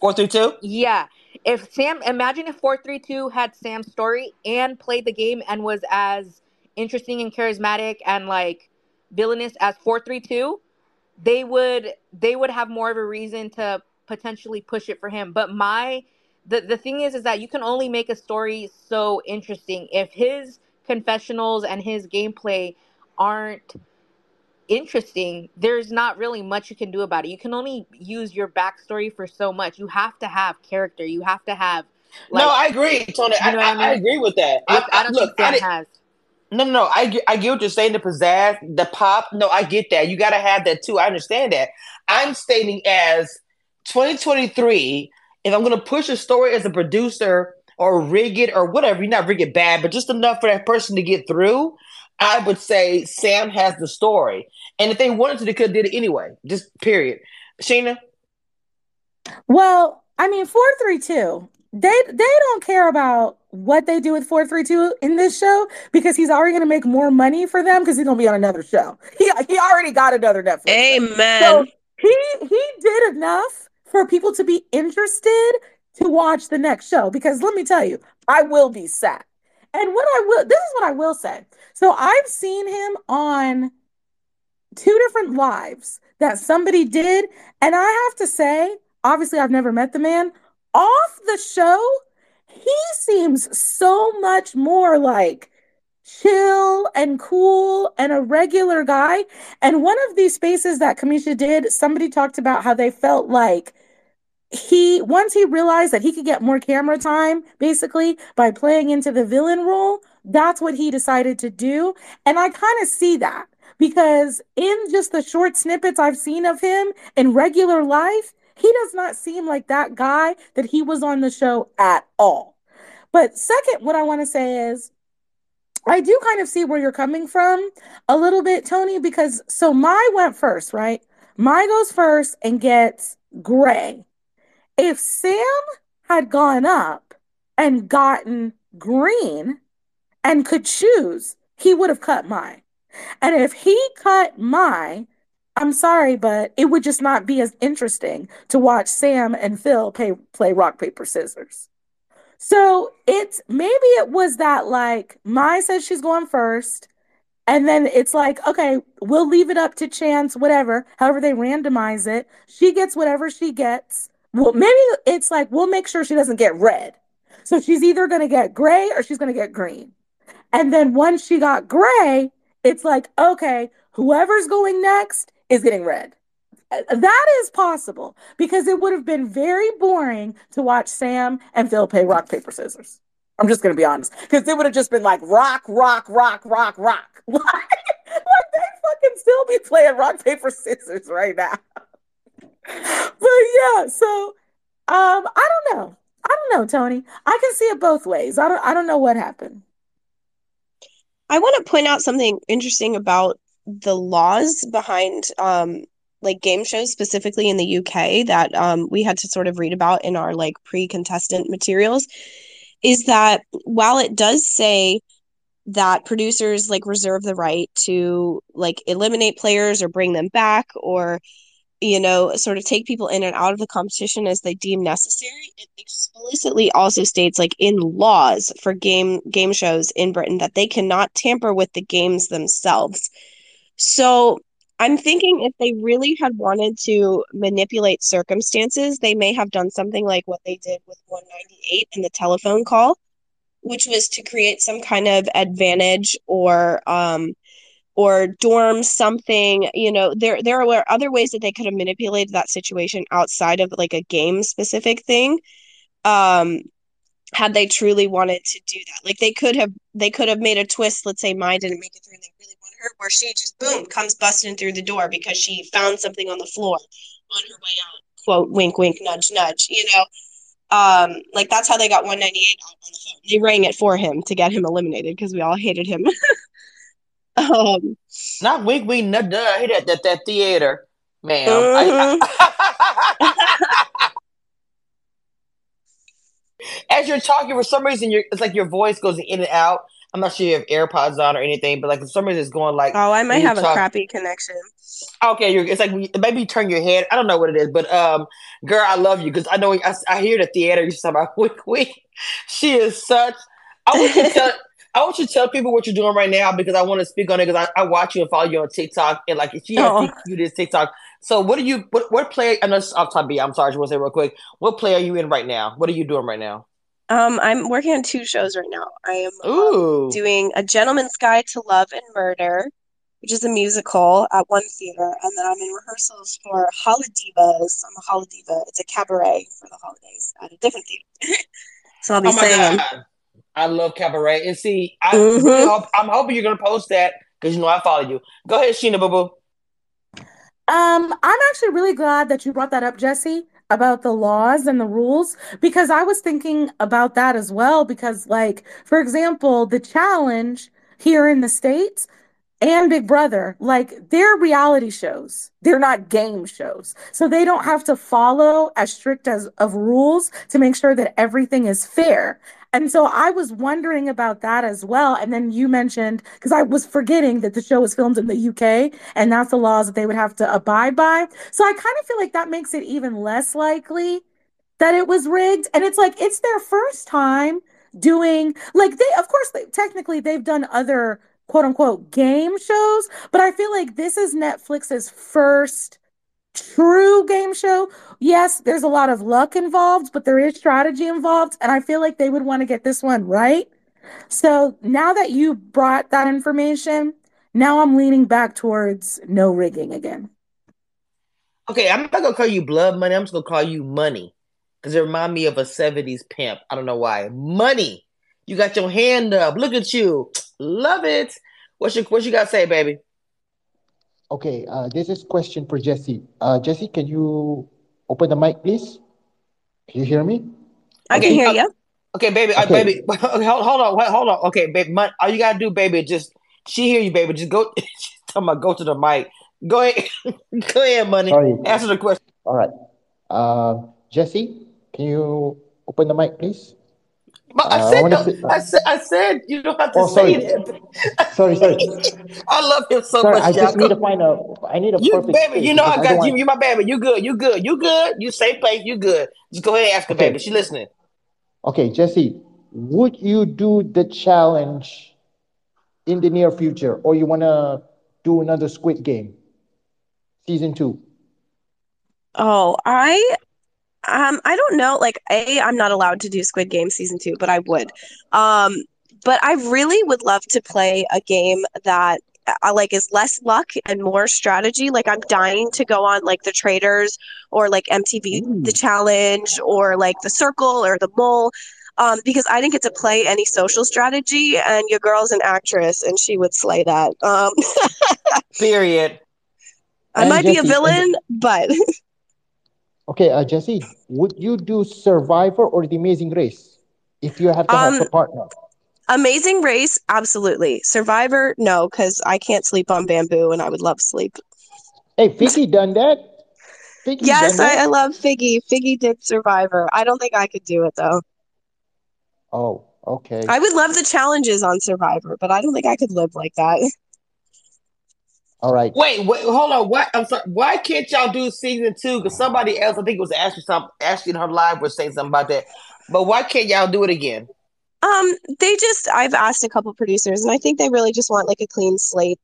Four three two. yeah. If Sam, imagine if four three two had Sam's story and played the game and was as interesting and charismatic and like villainous as four three two, they would they would have more of a reason to potentially push it for him. But my the the thing is is that you can only make a story so interesting if his confessionals and his gameplay aren't interesting there's not really much you can do about it you can only use your backstory for so much you have to have character you have to have like no, I agree, Tony. you I, know I, I I agree with that. I, I don't look, think I has. no, no, no. I get, I get what you're saying. The pizzazz, the pop. No, I get that. You got to have that too. I understand that. I'm stating as 2023. If I'm going to push a story as a producer or rig it or whatever, you're not rig it bad, but just enough for that person to get through. I would say Sam has the story, and if they wanted to, they could have did it anyway. Just period. Sheena, Well, I mean, 432, they they don't care about what they do with 432 in this show because he's already going to make more money for them because he's going to be on another show. [laughs] He he already got another Netflix show. Amen. So he he did enough for people to be interested to watch the next show because let me tell you, I will be sad. And what I will this is what I will say. So I've seen him on two different lives that somebody did and I have to say, obviously I've never met the man. Off the show, he seems so much more like chill and cool and a regular guy. And one of these spaces that Cameshia did, somebody talked about how they felt like he once he realized that he could get more camera time basically by playing into the villain role, that's what he decided to do. And I kind of see that because in just the short snippets I've seen of him in regular life, he does not seem like that guy that he was on the show at all. But second, what I want to say is I do kind of see where you're coming from a little bit, Tony, because so Mai went first, right? Mai goes first and gets gray. If Sam had gone up and gotten green and could choose, he would have cut mine. And if he cut mine, I'm sorry, but it would just not be as interesting to watch Sam and Phil pay, play rock, paper, scissors. So it's maybe it was that like Mai says she's going first, and then it's like, okay, we'll leave it up to chance, whatever, however they randomize it. She gets whatever she gets. Well, maybe it's like we'll make sure she doesn't get red. So she's either going to get gray or she's going to get green. And then once she got gray, it's like, okay, whoever's going next is getting red. Uh, That is possible because it would have been very boring to watch Sam and Phil play rock, paper, scissors. I'm just going to be honest because it would have just been like rock, rock, rock, rock, rock. [laughs] Like, like they fucking still be playing rock, paper, scissors right now. [laughs] But yeah, so um, I don't know. I don't know, Tony. I can see it both ways. I don't. I don't know what happened. I want to point out something interesting about the laws behind um like game shows specifically in the UK that um we had to sort of read about in our like pre-contestant materials is that while it does say that producers like reserve the right to like eliminate players or bring them back or you know sort of take people in and out of the competition as they deem necessary. It explicitly also states like in laws for game game shows in Britain that they cannot tamper with the games themselves. So I'm thinking if they really had wanted to manipulate circumstances, they may have done something like what they did with 198 in the telephone call, which was to create some kind of advantage or um or dorm something, you know, there there were other ways that they could have manipulated that situation outside of like a game specific thing. Um had they truly wanted to do that. Like they could have they could have made a twist, let's say mine didn't make it through and they really want her, where she just boom comes busting through the door because she found something on the floor on her way out. Quote wink wink nudge nudge, you know. Um, like that's how they got 198 on the phone. They rang it for him to get him eliminated because we all hated him. [laughs] um Not wink, wink, nut, nut. I hate that, that, that theater, ma'am. Mhm. I- [laughs] as you're talking, for some reason, you're, it's like your voice goes in and out. I'm not sure you have AirPods on or anything, but like for some reason, it's going like. oh, I might you have a crappy connection. Okay, you're, it's like maybe you turn your head. I don't know what it is, but um, girl, I love you because I know I, I hear the theater. You talking about [laughs] wink, wink. She is such. I want you tell. I want you to tell people what you're doing right now because I want to speak on it because I, I watch you and follow you on TikTok and like she has Oh. you this TikTok. So what are you? What what play? I'm just off top. I'm sorry. I just want to say real quick. What play are you in right now? What are you doing right now? Um, I'm working on two shows right now. I am um, doing A Gentleman's Guide to Love and Murder, which is a musical at one theater, and then I'm in rehearsals for Holidivas. I'm a Holidiva. It's a cabaret for the holidays at a different theater. [laughs] so I'll be Oh god, I love cabaret. And see, I hope, I'm hoping you're gonna post that because you know I follow you. Go ahead, Sheena Boo Boo. Um, I'm actually really glad that you brought that up, Jessi, about the laws and the rules, because I was thinking about that as well. Because, like, for example, the challenge here in the States and Big Brother, like, they're reality shows. They're not game shows. So they don't have to follow as strict as of rules to make sure that everything is fair. And so I was wondering about that as well. And then you mentioned, because I was forgetting that the show was filmed in the UK and that's the laws that they would have to abide by. So I kind of feel like that makes it even less likely that it was rigged. And it's like, it's their first time doing, like, they, of course, they, technically they've done other quote unquote game shows, but I feel like this is Netflix's first true game show. Yes, there's a lot of luck involved, but there is strategy involved. And I feel like they would want to get this one right. So now that you brought that information, now I'm leaning back towards no rigging again. Okay, I'm not gonna call you blood money. I'm just gonna call you money because it remind me of a '70s pimp. I don't know why. Money. You got your hand up. Look at you. Love it. What's your what you got to say, baby? Okay, uh, this is question for Jessi. Uh, Jessi, can you open the mic, please? Can you hear me? I Okay, can hear uh, you. Okay, baby. Uh, Okay. baby. [laughs] Hold, hold on. Wait, hold on. Okay, baby. Mon- all you gotta do, baby, just she hear you, baby. Just go. [laughs] Talking about go to the mic. Go ahead. [laughs] go ahead, money. Sorry. Answer the question. All right. Uh, Jessi, can you open the mic, please? But I Uh, I said, no, say- I said, I said, you don't have to Oh, say sorry. that. Sorry, sorry. [laughs] I love him so Sorry, much, I just need to Jacob. find a. I need a You, perfect baby, you know I I got don't you. want. You my baby. You good. You good. You good. You safe place. You good. Just go ahead and ask her, Okay. baby. She listening. Okay, Jessi, would you do the challenge in the near future, or you wanna do another Squid Game season two? Oh, I um I don't know. Like A, I'm not allowed to do Squid Game season two, but I would. Um, but I really would love to play a game that uh, like is less luck and more strategy. Like I'm dying to go on like the Traitors or like MTV The Challenge or like The Circle or The Mole. Um, because I didn't get to play any social strategy, and your girl's an actress, and she would slay that. Um, [laughs] Period. I And might be a and villain, but [laughs] okay, uh, Jessi, would you do Survivor or The Amazing Race if you have to have um, a partner? Amazing Race, absolutely. Survivor, no, because I can't sleep on bamboo and I would love sleep. Hey, Figgy done that. Figgy Yes, done I, I love Figgy. Figgy did Survivor. I don't think I could do it though. Oh, okay. I would love the challenges on Survivor, but I don't think I could live like that. [laughs] All right. Wait, wait, hold on. Why? I'm sorry. Why can't y'all do season two? Because somebody else, I think it was Ashley, some Ashley in her live was saying something about that. But why can't y'all do it again? Um, they just I've asked a couple producers and I think they really just want like a clean slate.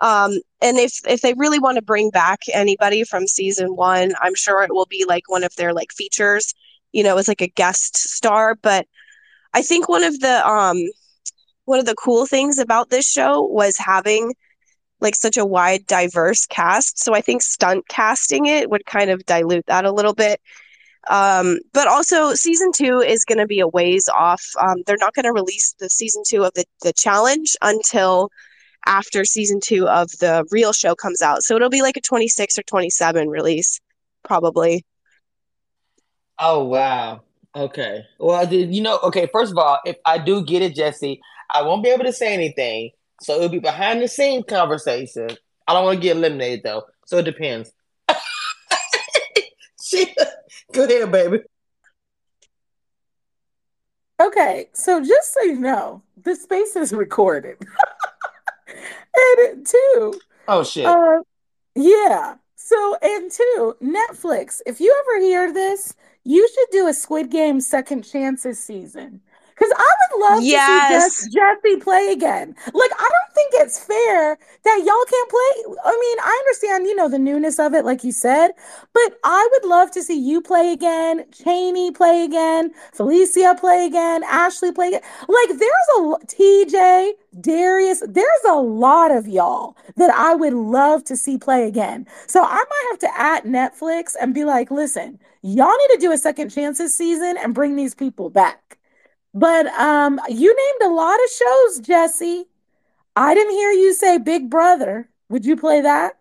Um, and if if they really want to bring back anybody from season one, I'm sure it will be like one of their like features, you know, as like a guest star. But I think one of the um one of the cool things about this show was having like such a wide diverse cast. So I think stunt casting it would kind of dilute that a little bit. Um, but also season two is going to be a ways off. Um, they're not going to release the season two of the, the challenge until after season two of the real show comes out. So it'll be like a 26 or 27 release, probably. Oh wow. Okay. Well, you know, okay. First of all, if I do get it, Jessi, I won't be able to say anything, so it'll be behind the scenes conversation. I don't want to get eliminated though, so it depends. [laughs] Go ahead, baby. Okay, so just so you know, the space is recorded. [laughs] and two. Oh shit. Uh, yeah. So and two, Netflix. If you ever hear this, you should do a Squid Game Second Chances season. Because I would love Yes. to see Jess- Jessi play again. Like, I don't think it's fair that y'all can't play. I mean, I understand, you know, the newness of it, like you said, but I would love to see you play again, Cheney play again, Felicia play again, Ashley play again. Like, there's a TJ, Darius, there's a lot of y'all that I would love to see play again. So I might have to at Netflix and be like, listen, y'all need to do a second chances season and bring these people back. But um, you named a lot of shows, Jessi. I didn't hear you say Big Brother. Would you play that?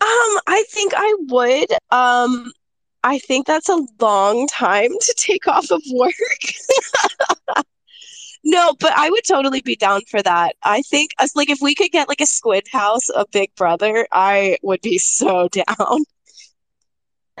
Um, I think I would. Um, I think that's a long time to take off of work. [laughs] No, but I would totally be down for that. I think us like if we could get like a Squid House, a Big Brother, I would be so [laughs] down.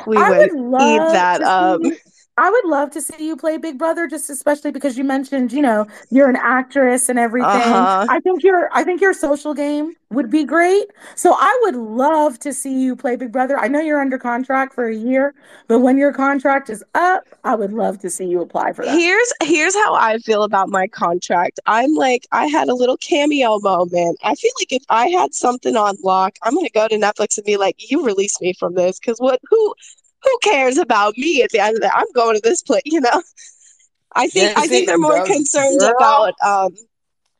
We I would would eat that up. see I would love to see you play Big Brother, just especially because you mentioned, you know, you're an actress and everything. Uh-huh. I think your I think your social game would be great. So I would love to see you play Big Brother. I know you're under contract for a year, but when your contract is up, I would love to see you apply for that. Here's here's how I feel about my contract. I'm like I had a little cameo moment. I feel like if I had something on lock, I'm gonna go to Netflix and be like, "You release me from this," because what who who cares about me at the end of that? I'm going to this place, you know. I think I think they're more concerned girl. about um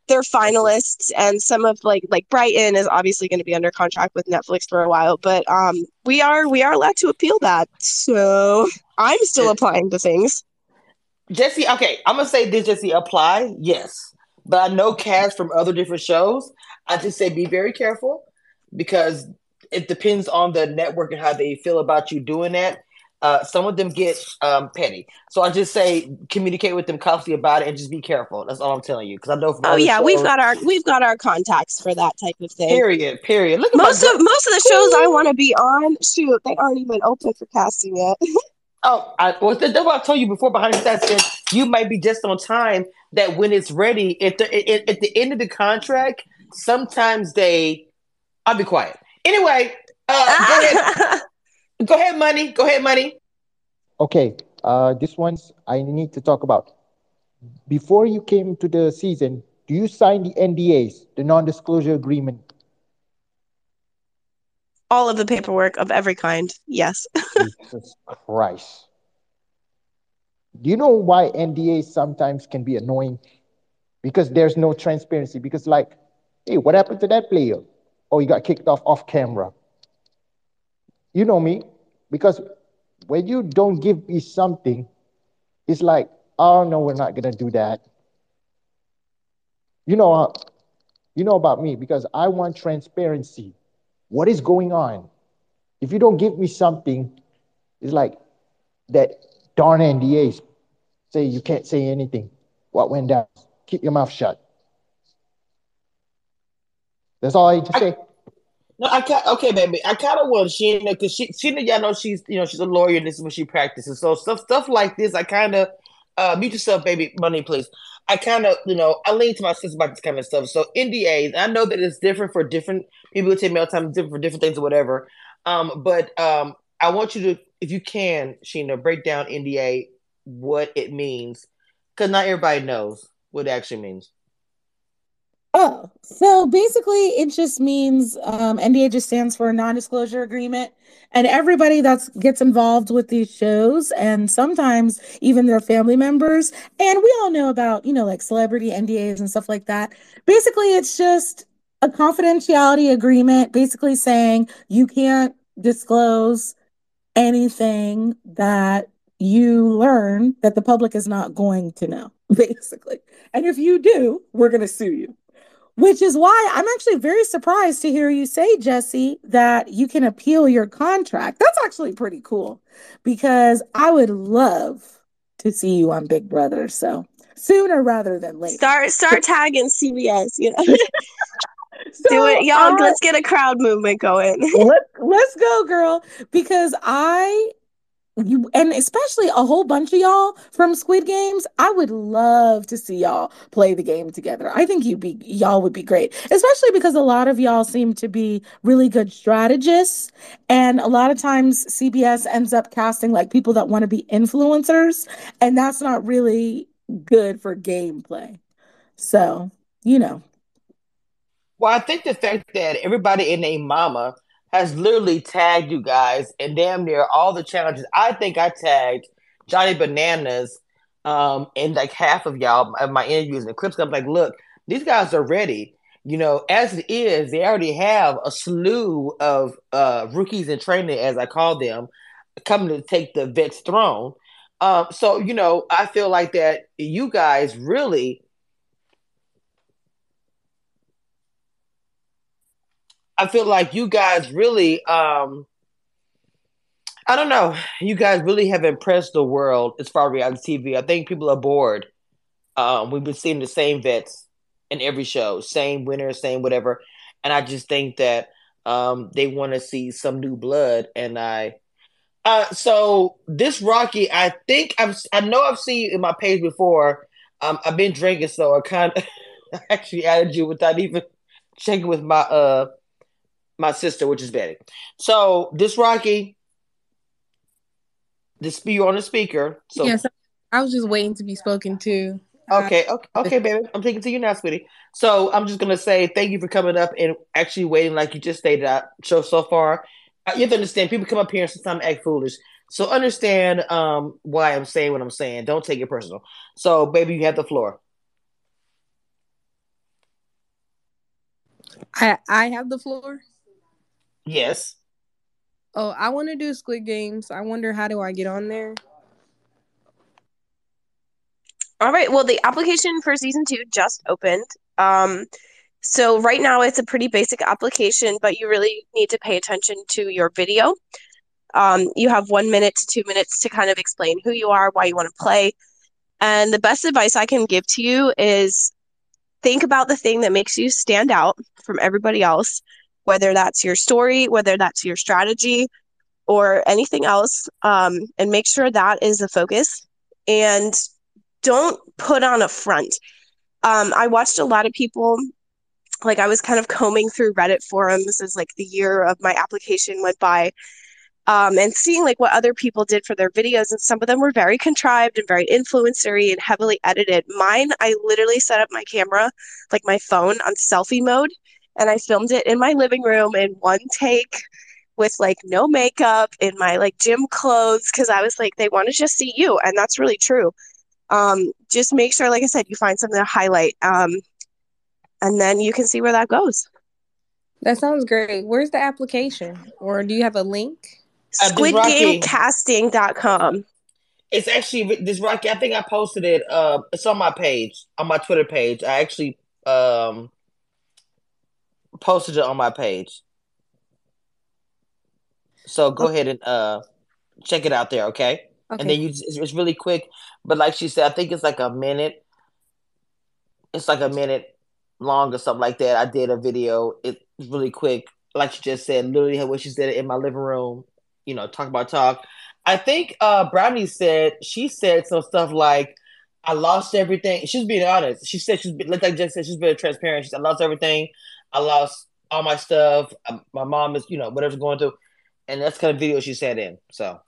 their finalists and some of like like Bryton is obviously going to be under contract with Netflix for a while, but um we are we are allowed to appeal that. So I'm still applying to things. Jessi, okay, I'm gonna say this, Jessi, apply, yes. But I know cast from other different shows. I just say be very careful because it depends on the network and how they feel about you doing that. Uh, some of them get um, petty, so I just say communicate with them constantly about it and just be careful. That's all I'm telling you because I know from Oh yeah, we've got our we've got our contacts for that type of thing. period, period. Look at Most of most of the shows I want to be on, shoot, they aren't even open for casting yet. [laughs] Oh, I, well, that's what I told you before behind the scenes, you might be just on time. That when it's ready, at the at, at the end of the contract, sometimes they. I'll be quiet. Anyway, uh, go [laughs] ahead. Go ahead, money. Go ahead, money. Okay, uh, this one's I need to talk about. Before you came to the season, do you sign the NDAs, the non-disclosure agreement? All of the paperwork of every kind. Yes. [laughs] Jesus Christ. Do you know why NDAs sometimes can be annoying? Because there's no transparency. Because, like, hey, what happened to that player? Oh, he got kicked off off camera. You know me. Because when you don't give me something, it's like, oh, no, we're not to do that. You know, uh, you know about me because I want transparency. What is going on? If you don't give me something, it's like that darn NDAs say you can't say anything. What went down? Keep your mouth shut. That's all I need to say. No, I can't. Okay, baby. I kind of want Sheena because she, Sheena, y'all know she's, you know, she's a lawyer. and This is what she practices. So stuff, stuff like this, I kind of, uh, mute yourself, baby. Money, please. I kind of, you know, I lean to my sister about this kind of stuff. So NDAs, I know that it's different for different people who take mail time, different for different things or whatever. Um, but um, I want you to, if you can, Sheena, break down NDA, what it means, because not everybody knows what it actually means. Oh, so basically, it just means um, NDA just stands for non-disclosure agreement, and everybody that gets involved with these shows, and sometimes even their family members, and we all know about you know like celebrity NDAs and stuff like that. Basically, it's just a confidentiality agreement, basically saying you can't disclose anything that you learn that the public is not going to know, [laughs] basically. And if you do, we're going to sue you. Which is why I'm actually very surprised to hear you say, Jessi, that you can appeal your contract. That's actually pretty cool because I would love to see you on Big Brother. So sooner rather than later. Start start [laughs] tagging CBS, you know. So, [laughs] Do it, y'all. uh, let's get a crowd movement going. [laughs] let, let's go, girl. Because I you and especially a whole bunch of y'all from Squid Games, I would love to see y'all play the game together. I think you'd be y'all would be great, especially because a lot of y'all seem to be really good strategists, and a lot of times CBS ends up casting like people that want to be influencers, and that's not really good for gameplay. So, you know, Well, I think the fact that everybody and their mama has literally tagged you guys and damn near all the challenges. I think I tagged Johnny Bananas um in like half of y'all of my interviews and clips. I'm like, look, these guys are ready. You know, as it is, they already have a slew of uh rookies in training, as I call them, coming to take the vet's throne. Um, so you know, I feel like that you guys really I feel like you guys really, um, I don't know, you guys really have impressed the world as far as reality TV. I think people are bored. Um, we've been seeing the same vets in every show, same winners, same whatever, and I just think that um, they want to see some new blood. And I, uh, so this Rocky, I think I've, I know I've seen in my page before. Um, I've been drinking, so I kind of [laughs] actually added you without even checking with my uh my sister, which is Betty. So this Rocky, this you on the speaker. So yes, I was just waiting to be spoken to. okay, okay, okay, baby. I'm taking to you now, sweetie. So I'm just gonna say thank you for coming up and actually waiting, like you just stated out show so far. Uh, You have to understand, people come up here and sometimes act foolish. So understand um why I'm saying what I'm saying. Don't take it personal. So, baby, you have the floor. I I have the floor. Yes. Oh, I want to do Squid Games. I wonder how do I get on there? All right. Well, the application for season two just opened. Um, so right now it's a pretty basic application, but you really need to pay attention to your video. Um, you have one minute to two minutes to kind of explain who you are, why you want to play. And the best advice I can give to you is think about the thing that makes you stand out from everybody else, whether that's your story, whether that's your strategy, or anything else, um, and make sure that is the focus. And don't put on a front. Um, I watched a lot of people, like I was kind of combing through Reddit forums as like the year of my application went by, um, and seeing like what other people did for their videos, and some of them were very contrived and very influencery and heavily edited. Mine, I literally set up my camera, like my phone, on selfie mode, and I filmed it in my living room in one take with like no makeup in my like gym clothes because I was like, they want to just see you, and that's really true um, just make sure, like I said, you find something to highlight, um, and then you can see where that goes. That sounds great. Where's the application? Or do you have a link? Uh, this Rocky- SquidGameCasting.com. It's actually this Rocky. I think I posted it. Uh, it's on my page, on my Twitter page. I actually um posted it on my page. So go ahead and uh check it out there, okay? Okay. And then you, it's, it's really quick. But like she said, I think it's like a minute. It's like a minute long or something like that. I did a video. It's really quick. Like she just said, literally what she said in my living room. You know, talk about talk. I think uh Brownie said she said some stuff like, "I lost everything." She's being honest. She said she's been, like I just said she's very transparent. She said, "I lost everything. I lost all my stuff. My mom is, you know, whatever's going through." And that's the kind of video she said in. So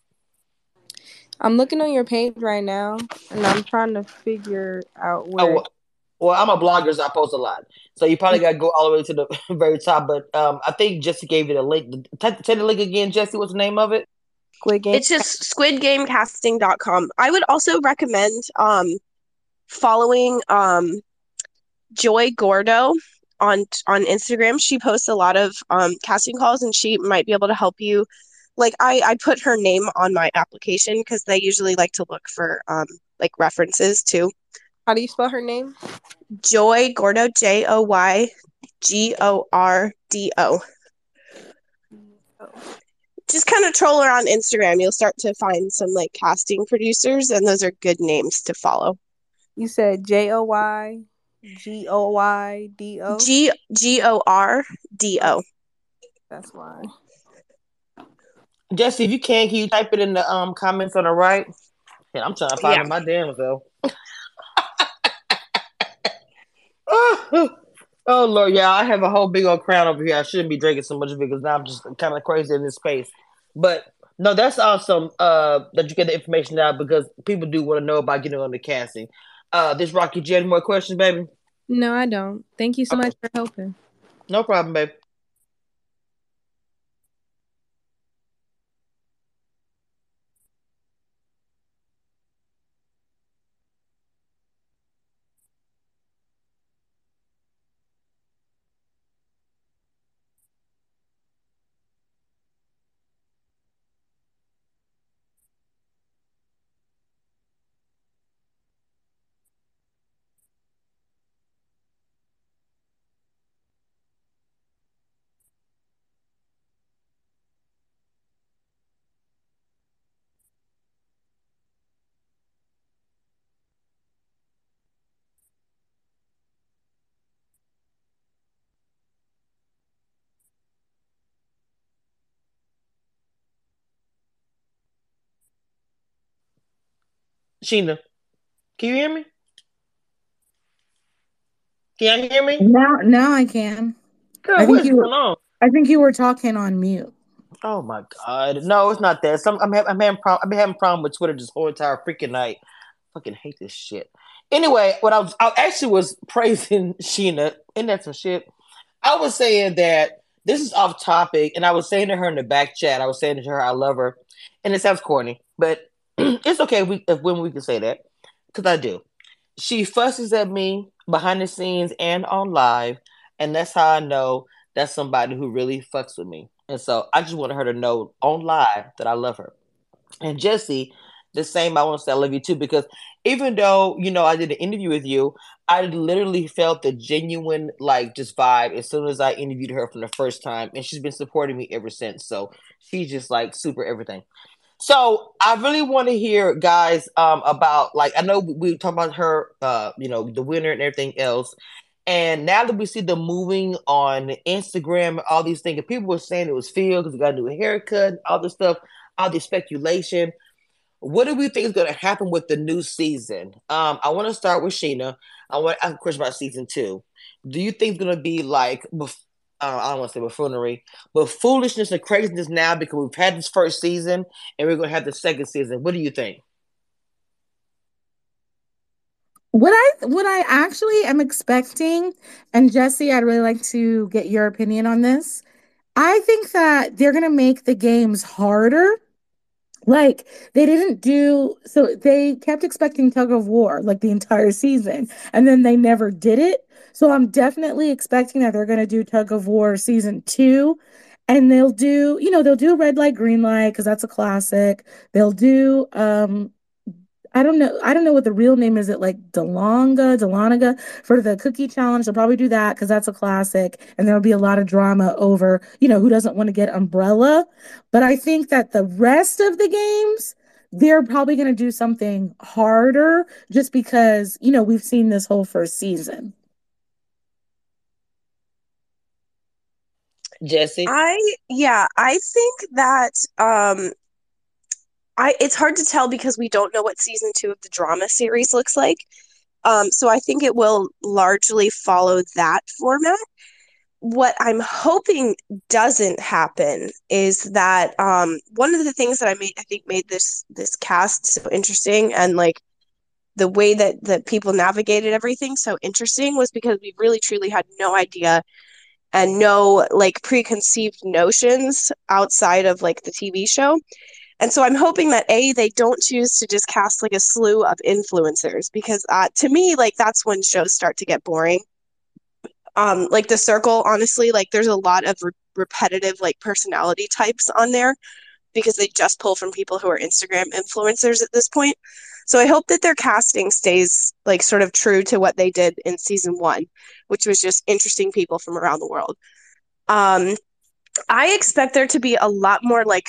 I'm looking on your page right now and I'm trying to figure out Oh, where well, Well, I'm a blogger, so I post a lot. So you probably got to go all the way to the [laughs] very top. But um, I think Jessi gave you the link. Tell the link again, Jessi. What's the name of it? Squid Game. It's just squidgamecasting.com. I would also recommend um following um Joy Gordo on on Instagram. She posts a lot of um casting calls and she might be able to help you. Like I I put her name on my application because they usually like to look for um like references too. How do you spell her name? Joy Gordo J O Y G O R D O. Just kind of troll her on Instagram. You'll start to find some like casting producers, and those are good names to follow. You said J O Y G O Y D O. G G O R D O. That's why. Jessi, if you can, can you type it in the um comments on the right? Yeah, I'm trying to find Yeah. my damn self. [laughs] oh Lord, yeah, I have a whole big old crown over here. I shouldn't be drinking so much of it because now I'm just kind of crazy in this space. But no, that's awesome uh, that you get the information out because people do want to know about getting on the casting. Uh, this Rocky, do you have any more questions, baby? No, I don't. Thank you so Okay. much for helping. No problem, baby. Sheena, can you hear me? Can you hear me? Now, now I can. Girl, I think you going on? I think you were talking on mute. Oh my god! No, it's not that. Some I'm, ha- I'm having problem. I've been having problem with Twitter this whole entire freaking night. Fucking hate this shit. Anyway, what I was I actually was [laughs] praising Sheena, and that's some shit. I was saying that this is off topic, and I was saying to her in the back chat. I was saying to her, I love her, and it sounds corny, but [clears throat] it's okay if we if when we can say that because I do. She fusses at me behind the scenes and on live, and that's how I know that's somebody who really fucks with me. And so I just wanted her to know on live that I love her. And Jessi, the same, I want to say I love you too, because even though, you know, I did an interview with you, I literally felt the genuine, like, just vibe as soon as I interviewed her from the first time. And she's been supporting me ever since. So she's just like super everything. So I really want to hear, guys, um, about like I know we talked about her, uh, you know, the winner and everything else. And now that we see the moving on Instagram, all these things, people were saying it was Phil because he got a new haircut, all this stuff, all this speculation. What do we think is going to happen with the new season? Um, I want to start with Sheena. I want to ask a question about season two. Do you think it's going to be like, I don't want to say buffoonery, but foolishness and craziness now because we've had this first season and we're going to have the second season? What do you think? What I what I actually am expecting, and Jessi, I'd really like to get your opinion on this. I think that they're gonna make the games harder. Like they didn't do so they kept expecting tug of war like the entire season, and then they never did it. So I'm definitely expecting that they're gonna do tug of war season two. And they'll do, you know, they'll do red light, green light, because that's a classic. They'll do um I don't know. I don't know what the real name is. It like Delonga, Delanaga for the cookie challenge. They'll probably do that because that's a classic, and there'll be a lot of drama over, you know, who doesn't want to get umbrella. But I think that the rest of the games, they're probably going to do something harder, just because you know we've seen this whole first season. Jessi? I yeah, I think that um I it's hard to tell because we don't know what season 2 of the drama series looks like. Um so I think it will largely follow that format. What I'm hoping doesn't happen is that um one of the things that I made I think made this this cast so interesting and like the way that that people navigated everything so interesting was because we really truly had no idea and no like preconceived notions outside of like the TV show. And so I'm hoping that A, they don't choose to just cast like a slew of influencers because uh, to me, like that's when shows start to get boring. Um, like The Circle, honestly, like there's a lot of re- repetitive like personality types on there because they just pull from people who are Instagram influencers at this point. So I hope that their casting stays like sort of true to what they did in season one, which was just interesting people from around the world. Um, I expect there to be a lot more like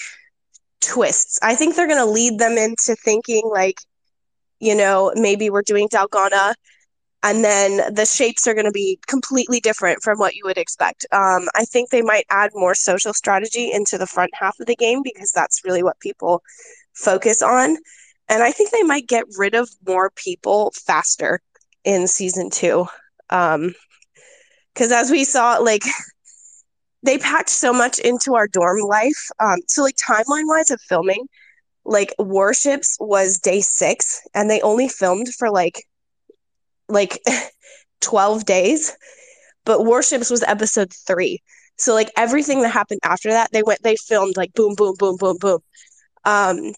twists. I think they're going to lead them into thinking like, you know, maybe we're doing Dalgona, and then the shapes are going to be completely different from what you would expect. Um, I think they might add more social strategy into the front half of the game because that's really what people focus on. And I think they might get rid of more people faster in season two. Um, because as we saw, like they packed so much into our dorm life. Um, so like timeline wise of filming, like Warships was day six, and they only filmed for like like [laughs] 12 days but warships was episode three so like everything that happened after that they went they filmed like boom boom boom boom boom um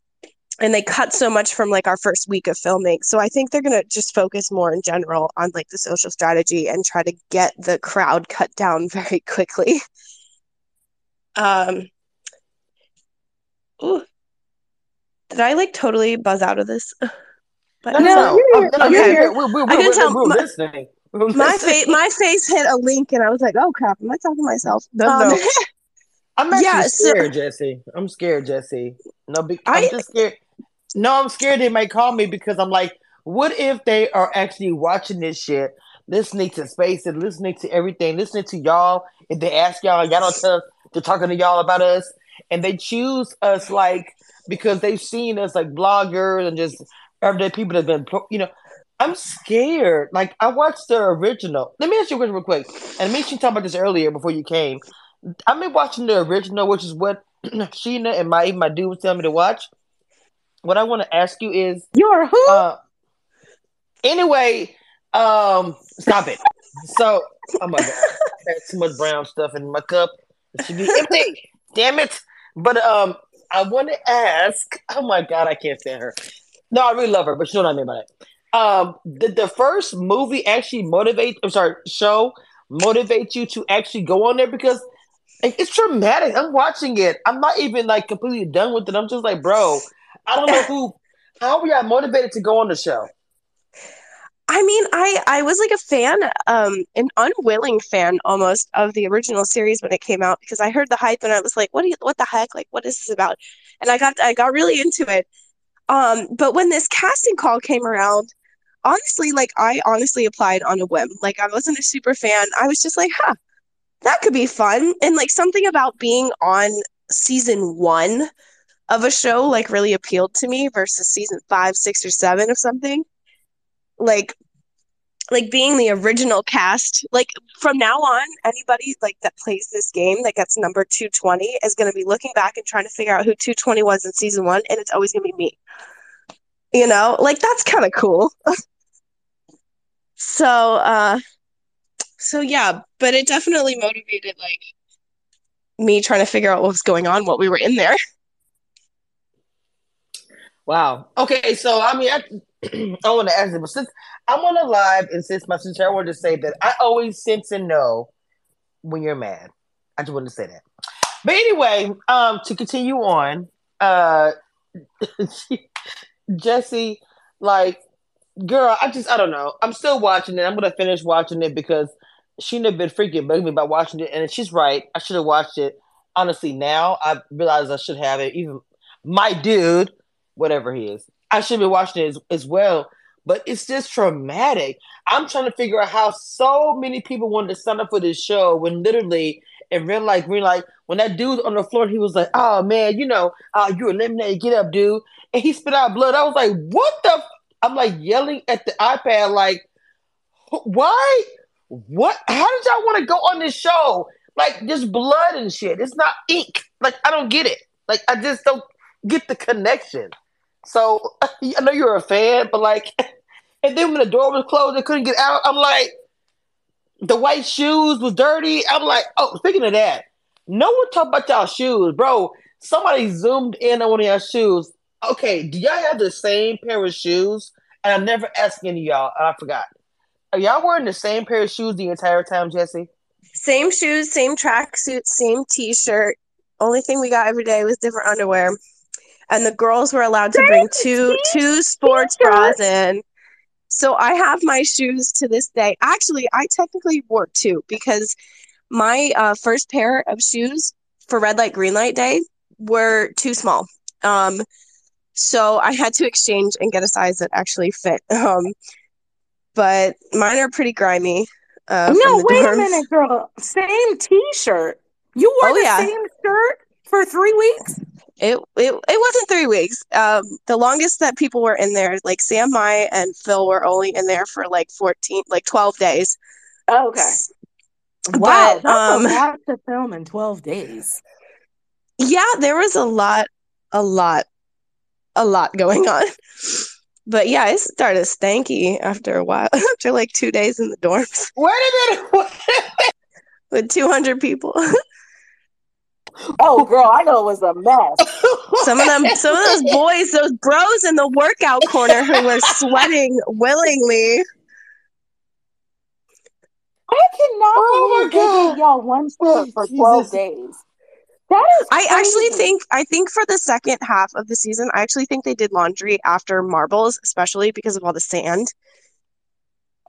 and they cut so much from like our first week of filming so i think they're going to just focus more in general on like the social strategy and try to get the crowd cut down [laughs] very quickly um ooh, did i like totally buzz out of this [laughs] no, no, no. no, you're we're- here. we're- we're- I can tell my- listening. My face my face hit a link and i was like oh crap am i talking to myself No, Um, no. [laughs] I'm actually Yeah, so- scared, Jessi. I'm scared, Jessi. No, be- I'm I- just scared. No, I'm scared they might call me because I'm like, what if they are actually watching this shit, listening to space and listening to everything, listening to y'all? If they ask y'all, y'all don't tell us, they're talking to y'all about us, and they choose us like because they've seen us like bloggers and just everyday people that have been, you know. I'm scared. Like I watched the original. Let me ask you a question real quick. And me, she talked about this earlier before you came. I've been watching the original, which is what [clears throat] Sheena and my my dude was telling me to watch. What I want to ask you is, You're who? uh, anyway, um, stop it. So, oh my god, I had too much brown stuff in my cup. It should be empty. Damn it! But um, I want to ask. Oh my god, I can't stand her. No, I really love her, but you know what I mean by that. Um, did the first movie actually motivate? I'm sorry, show motivate you to actually go on there because it's traumatic. I'm watching it. I'm not even like completely done with it. I'm just like, bro, I don't know who. [laughs] How we got motivated to go on the show? I mean, I I was like a fan, um, an unwilling fan almost of the original series when it came out because I heard the hype and I was like, what do you, what the heck? Like, what is this about? And I got I got really into it. Um, but when this casting call came around, honestly, like I honestly applied on a whim. Like I wasn't a super fan. I was just like, huh, that could be fun. And like something about being on season one of a show like really appealed to me versus season five, six, or seven of something. Like like being the original cast like from now on anybody like that plays this game that gets number 220 is going to be looking back and trying to figure out who 220 was in season one and it's always going to be me. You know? Like that's kind of cool. [laughs] So uh so yeah but it definitely motivated like me trying to figure out what was going on while we were in there Wow. Okay, so I mean, I, [clears throat] I want to ask you, but since I'm on a live, and since my sister, I wanted to say that I always sense and know when you're mad. I just wanted to say that. But anyway, um, to continue on, uh, [laughs] Jessi, like, girl, I just, I don't know. I'm still watching it. I'm gonna finish watching it because she never been freaking bugging me about watching it, and she's right. I should have watched it. Honestly, now I realize I should have it. Even my dude, whatever he is, I should be watching it as, as well. But it's just traumatic. I'm trying to figure out how so many people wanted to sign up for this show when literally real life, real like when that dude on the floor, he was like, "Oh man, you know, uh, you eliminated, get up, dude," and he spit out blood. I was like, "What the?" I'm like yelling at the iPad, like, "Why? What? How did y'all want to go on this show? Like, just blood and shit. It's not ink. Like, I don't get it. Like, I just don't get the connection." So [laughs] I know you're a fan, but like, [laughs] And then when the door was closed, they couldn't get out. I'm like, the white shoes was dirty. I'm like, oh, speaking of that, no one talk about y'all shoes, bro. Somebody zoomed in on one of y'all shoes. Okay, do y'all have the same pair of shoes? And I never asked any of y'all, and I forgot. Are y'all wearing the same pair of shoes the entire time, Jessi? Same shoes, same tracksuit, same t-shirt. Only thing we got every day was different underwear. And the girls were allowed to bring two two sports bras in. So I have my shoes to this day. Actually, I technically wore two because my uh, first pair of shoes for red light green light day were too small. Um, so I had to exchange and get a size that actually fit. [laughs] Um, but mine are pretty grimy. Uh, no, wait a minute, girl. Same T-shirt. You wore Oh, the yeah. same shirt for three weeks. It, it it wasn't three weeks. Um, the longest that people were in there, like Sam, Mai, and Phil, were only in there for like fourteen, like twelve days. Okay. But, Wow, that's um, a lot to film in twelve days. yeah, there was a lot, a lot, a lot going [laughs] on. But yeah, it started stanky after a while. [laughs] after like two days in the dorms Wait a minute. [laughs] With two hundred people. Oh, girl, I know it was a mess. Some of them, some of those [laughs] boys, those bros in the workout corner who were [laughs] sweating willingly. I cannot Oh, believe my they gave y'all one shirt for Jesus. twelve days. That is. I actually think I think for the second half of the season, I actually think they did laundry after marbles, especially because of all the sand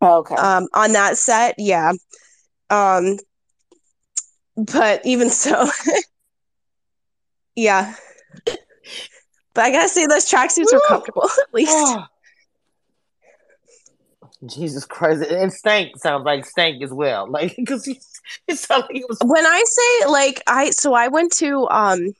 Okay. um, on that set. Yeah. Um, but even so, [laughs] yeah. But I gotta say, those tracksuits were comfortable [laughs] at least. Oh. Jesus Christ. And stank sounds like stank as well. [laughs] Like, because it sounds like it was. When I say like I, so I went to um,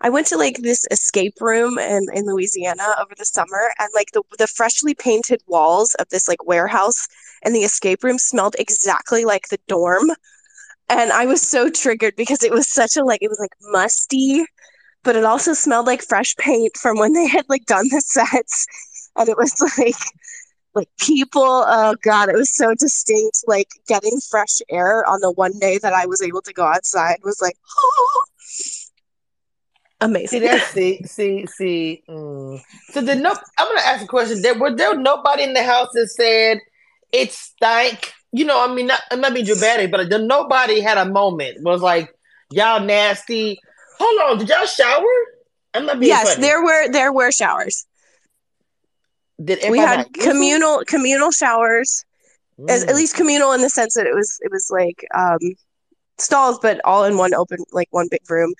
I went to like this escape room in in Louisiana over the summer, and like the the freshly painted walls of this like warehouse and the escape room smelled exactly like the dorm. And I was so triggered because it was such a like it was like musty, but it also smelled like fresh paint from when they had like done the sets. And it was [laughs] like like people, oh god, it was so distinct. Like getting fresh air on the one day that I was able to go outside was like [gasps] oh. amazing. that's [laughs] see, see, see. Mm. So did no? I'm gonna ask a question. There were there nobody in the house that said it stank. You know, I mean, not, I'm not being dramatic, but there, nobody had a moment was like, y'all nasty. Hold on, did y'all shower? I'm not being Yes, funny. there were there were showers. Did We had use them? communal communal showers. As, at Mm. least communal in the sense that it was it was like um stalls but all in one open like one big room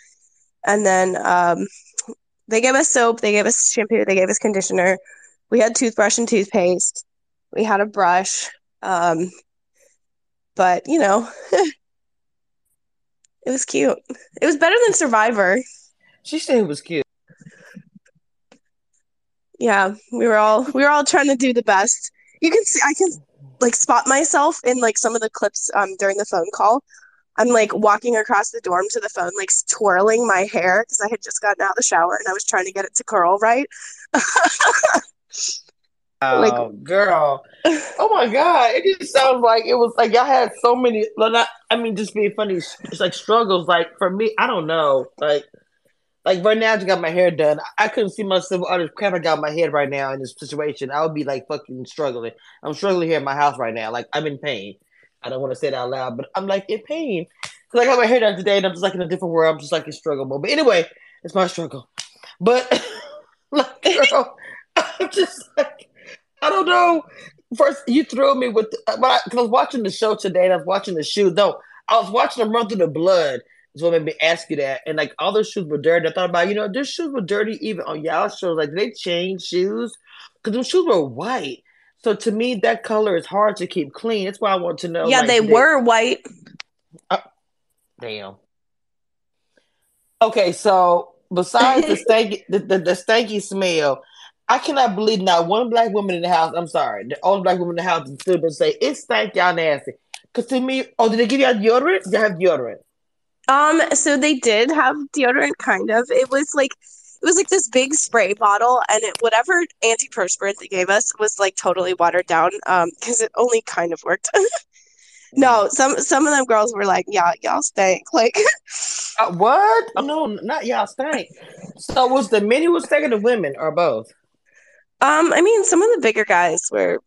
and then um they gave us soap they gave us shampoo they gave us conditioner we had toothbrush and toothpaste we had a brush um but you know [laughs] it was cute. It was better than survivor. She said it was cute. yeah we were all we were all trying to do the best. You can see i can like spot myself in like some of the clips um during the phone call. I'm like walking across the dorm to the phone like twirling my hair because i had just gotten out of the shower and i was trying to get it to curl right [laughs] Like- Oh, girl. Oh my God. It just sounds like it was like y'all had so many well not I mean just being funny it's like struggles like for me, I don't know. Like like right now I just got my hair done. I couldn't see myself all this crap I got my head right now in this situation. I would be like fucking struggling. I'm struggling here in my house right now. Like I'm in pain. I don't want to say it out loud, but I'm like in pain. Cause I got my hair done today and I'm just like in a different world. I'm just like in struggle mode. But anyway, it's my struggle. But [laughs] like girl, [laughs] I'm just like I don't know. First, you threw me with because I was watching the show today and I was watching the shoe. Though I was watching them run through the blood. Is what made me ask you that. And like all those shoes were dirty. I thought about you know their shoes were dirty even on y'all shows. Like did they change shoes because those shoes were white. So to me, that color is hard to keep clean. That's why I want to know. yeah like, they did were white uh, Damn. Okay, so besides the [laughs] stanky, the, the, the stanky smell, I cannot believe not one black woman in the house. I'm sorry, the only black woman in the house stood and say it stank y'all nasty. Cause to me, oh, did they give y'all deodorant? Did they have deodorant? Um, so they did have deodorant, kind of. It was like, it was like this big spray bottle, and it whatever antiperspirant they gave us was like totally watered down, um, because it only kind of worked. [laughs] no, some some of them girls were like, "Yeah, y'all stink." [laughs] Like, Uh, what? No, not y'all stink. So was the men who was taking the women or both? Um, I mean, some of the bigger guys were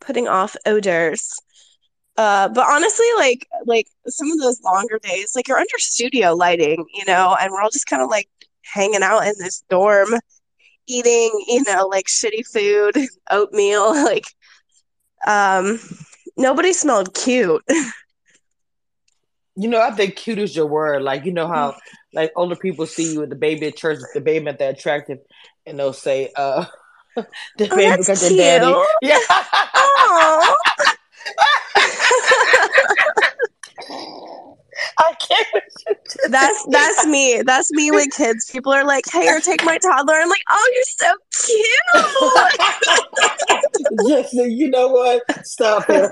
putting off odors. Uh, but honestly, like like some of those longer days, like you're under studio lighting, you know, and we're all just kind of like hanging out in this dorm, eating, you know, like shitty food, [laughs] oatmeal, [laughs] like um nobody smelled cute. [laughs] You know, I think cute is your word. Like, you know how like older people see you with the baby at church, the baby at that attractive, and they'll say, uh the Oh, baby that's got your daddy. cute. [laughs] Yeah. [laughs] I can't. That's that's me. That's me with kids. People are like, "Hey, or take my toddler." I'm like, "Oh, you're so cute." [laughs] Jackson, you know what? Stop it.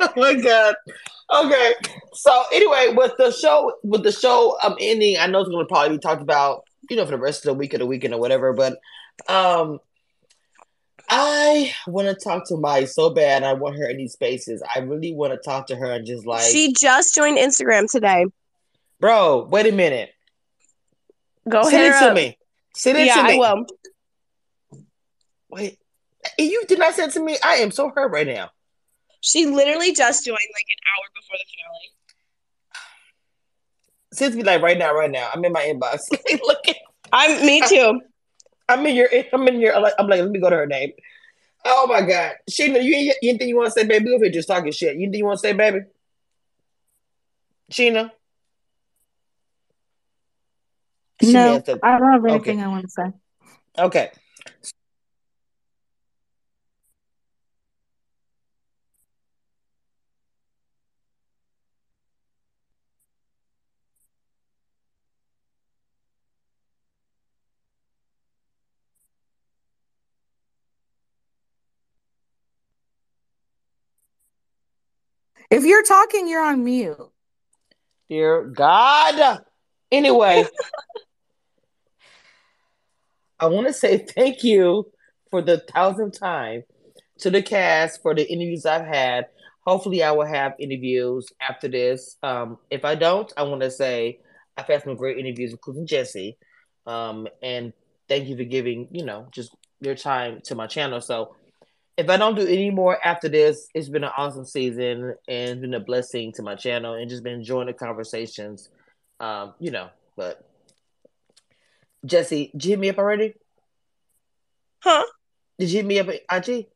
oh my god. Okay. So anyway, with the show with the show um ending, I know it's gonna probably be talked about, you know, for the rest of the week or the weekend or whatever, but um I want to talk to Mai so bad. I want her in these spaces. I really want to talk to her and just like, she just joined Instagram today. bro, wait a minute. Go Send it her to up. me. Send it Yeah, to me. I will. Wait, you did not send it to me. I am so hurt right now. She literally just joined like an hour before the finale. To me like right now, right now. I'm in my inbox. [laughs] Look at I'm me too. I'm in your. I'm in your. I'm like, I'm like, let me go to her name. Oh my god, Sheena, you you anything you want to say, baby? Over here just talking shit. You anything you want to say, baby? Sheena. She no. I don't have Okay. anything I want to say. Okay. If you're talking, you're on mute. Dear God. Anyway, I want to say thank you for the thousandth time to the cast for the interviews I've had. Hopefully, I will have interviews after this. Um, if I don't, I want to say I've had some great interviews, including Jessi. Um, and thank you for giving, you know, just your time to my channel. So, if I don't do any more after this, it's been an awesome season and been a blessing to my channel and just been enjoying the conversations. Um, you know, but Jessi, did you hit me up already? Huh? Did you hit me up at IG?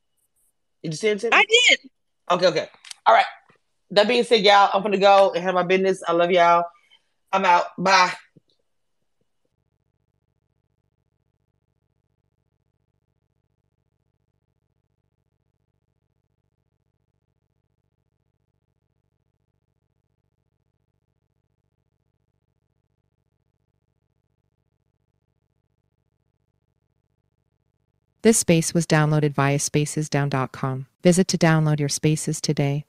Did you send it to me? I did. Okay, okay. All right. That being said, y'all, I'm gonna go and have my business. I love y'all. I'm out. Bye. This space was downloaded via spacesdown.com. Visit to download your spaces today.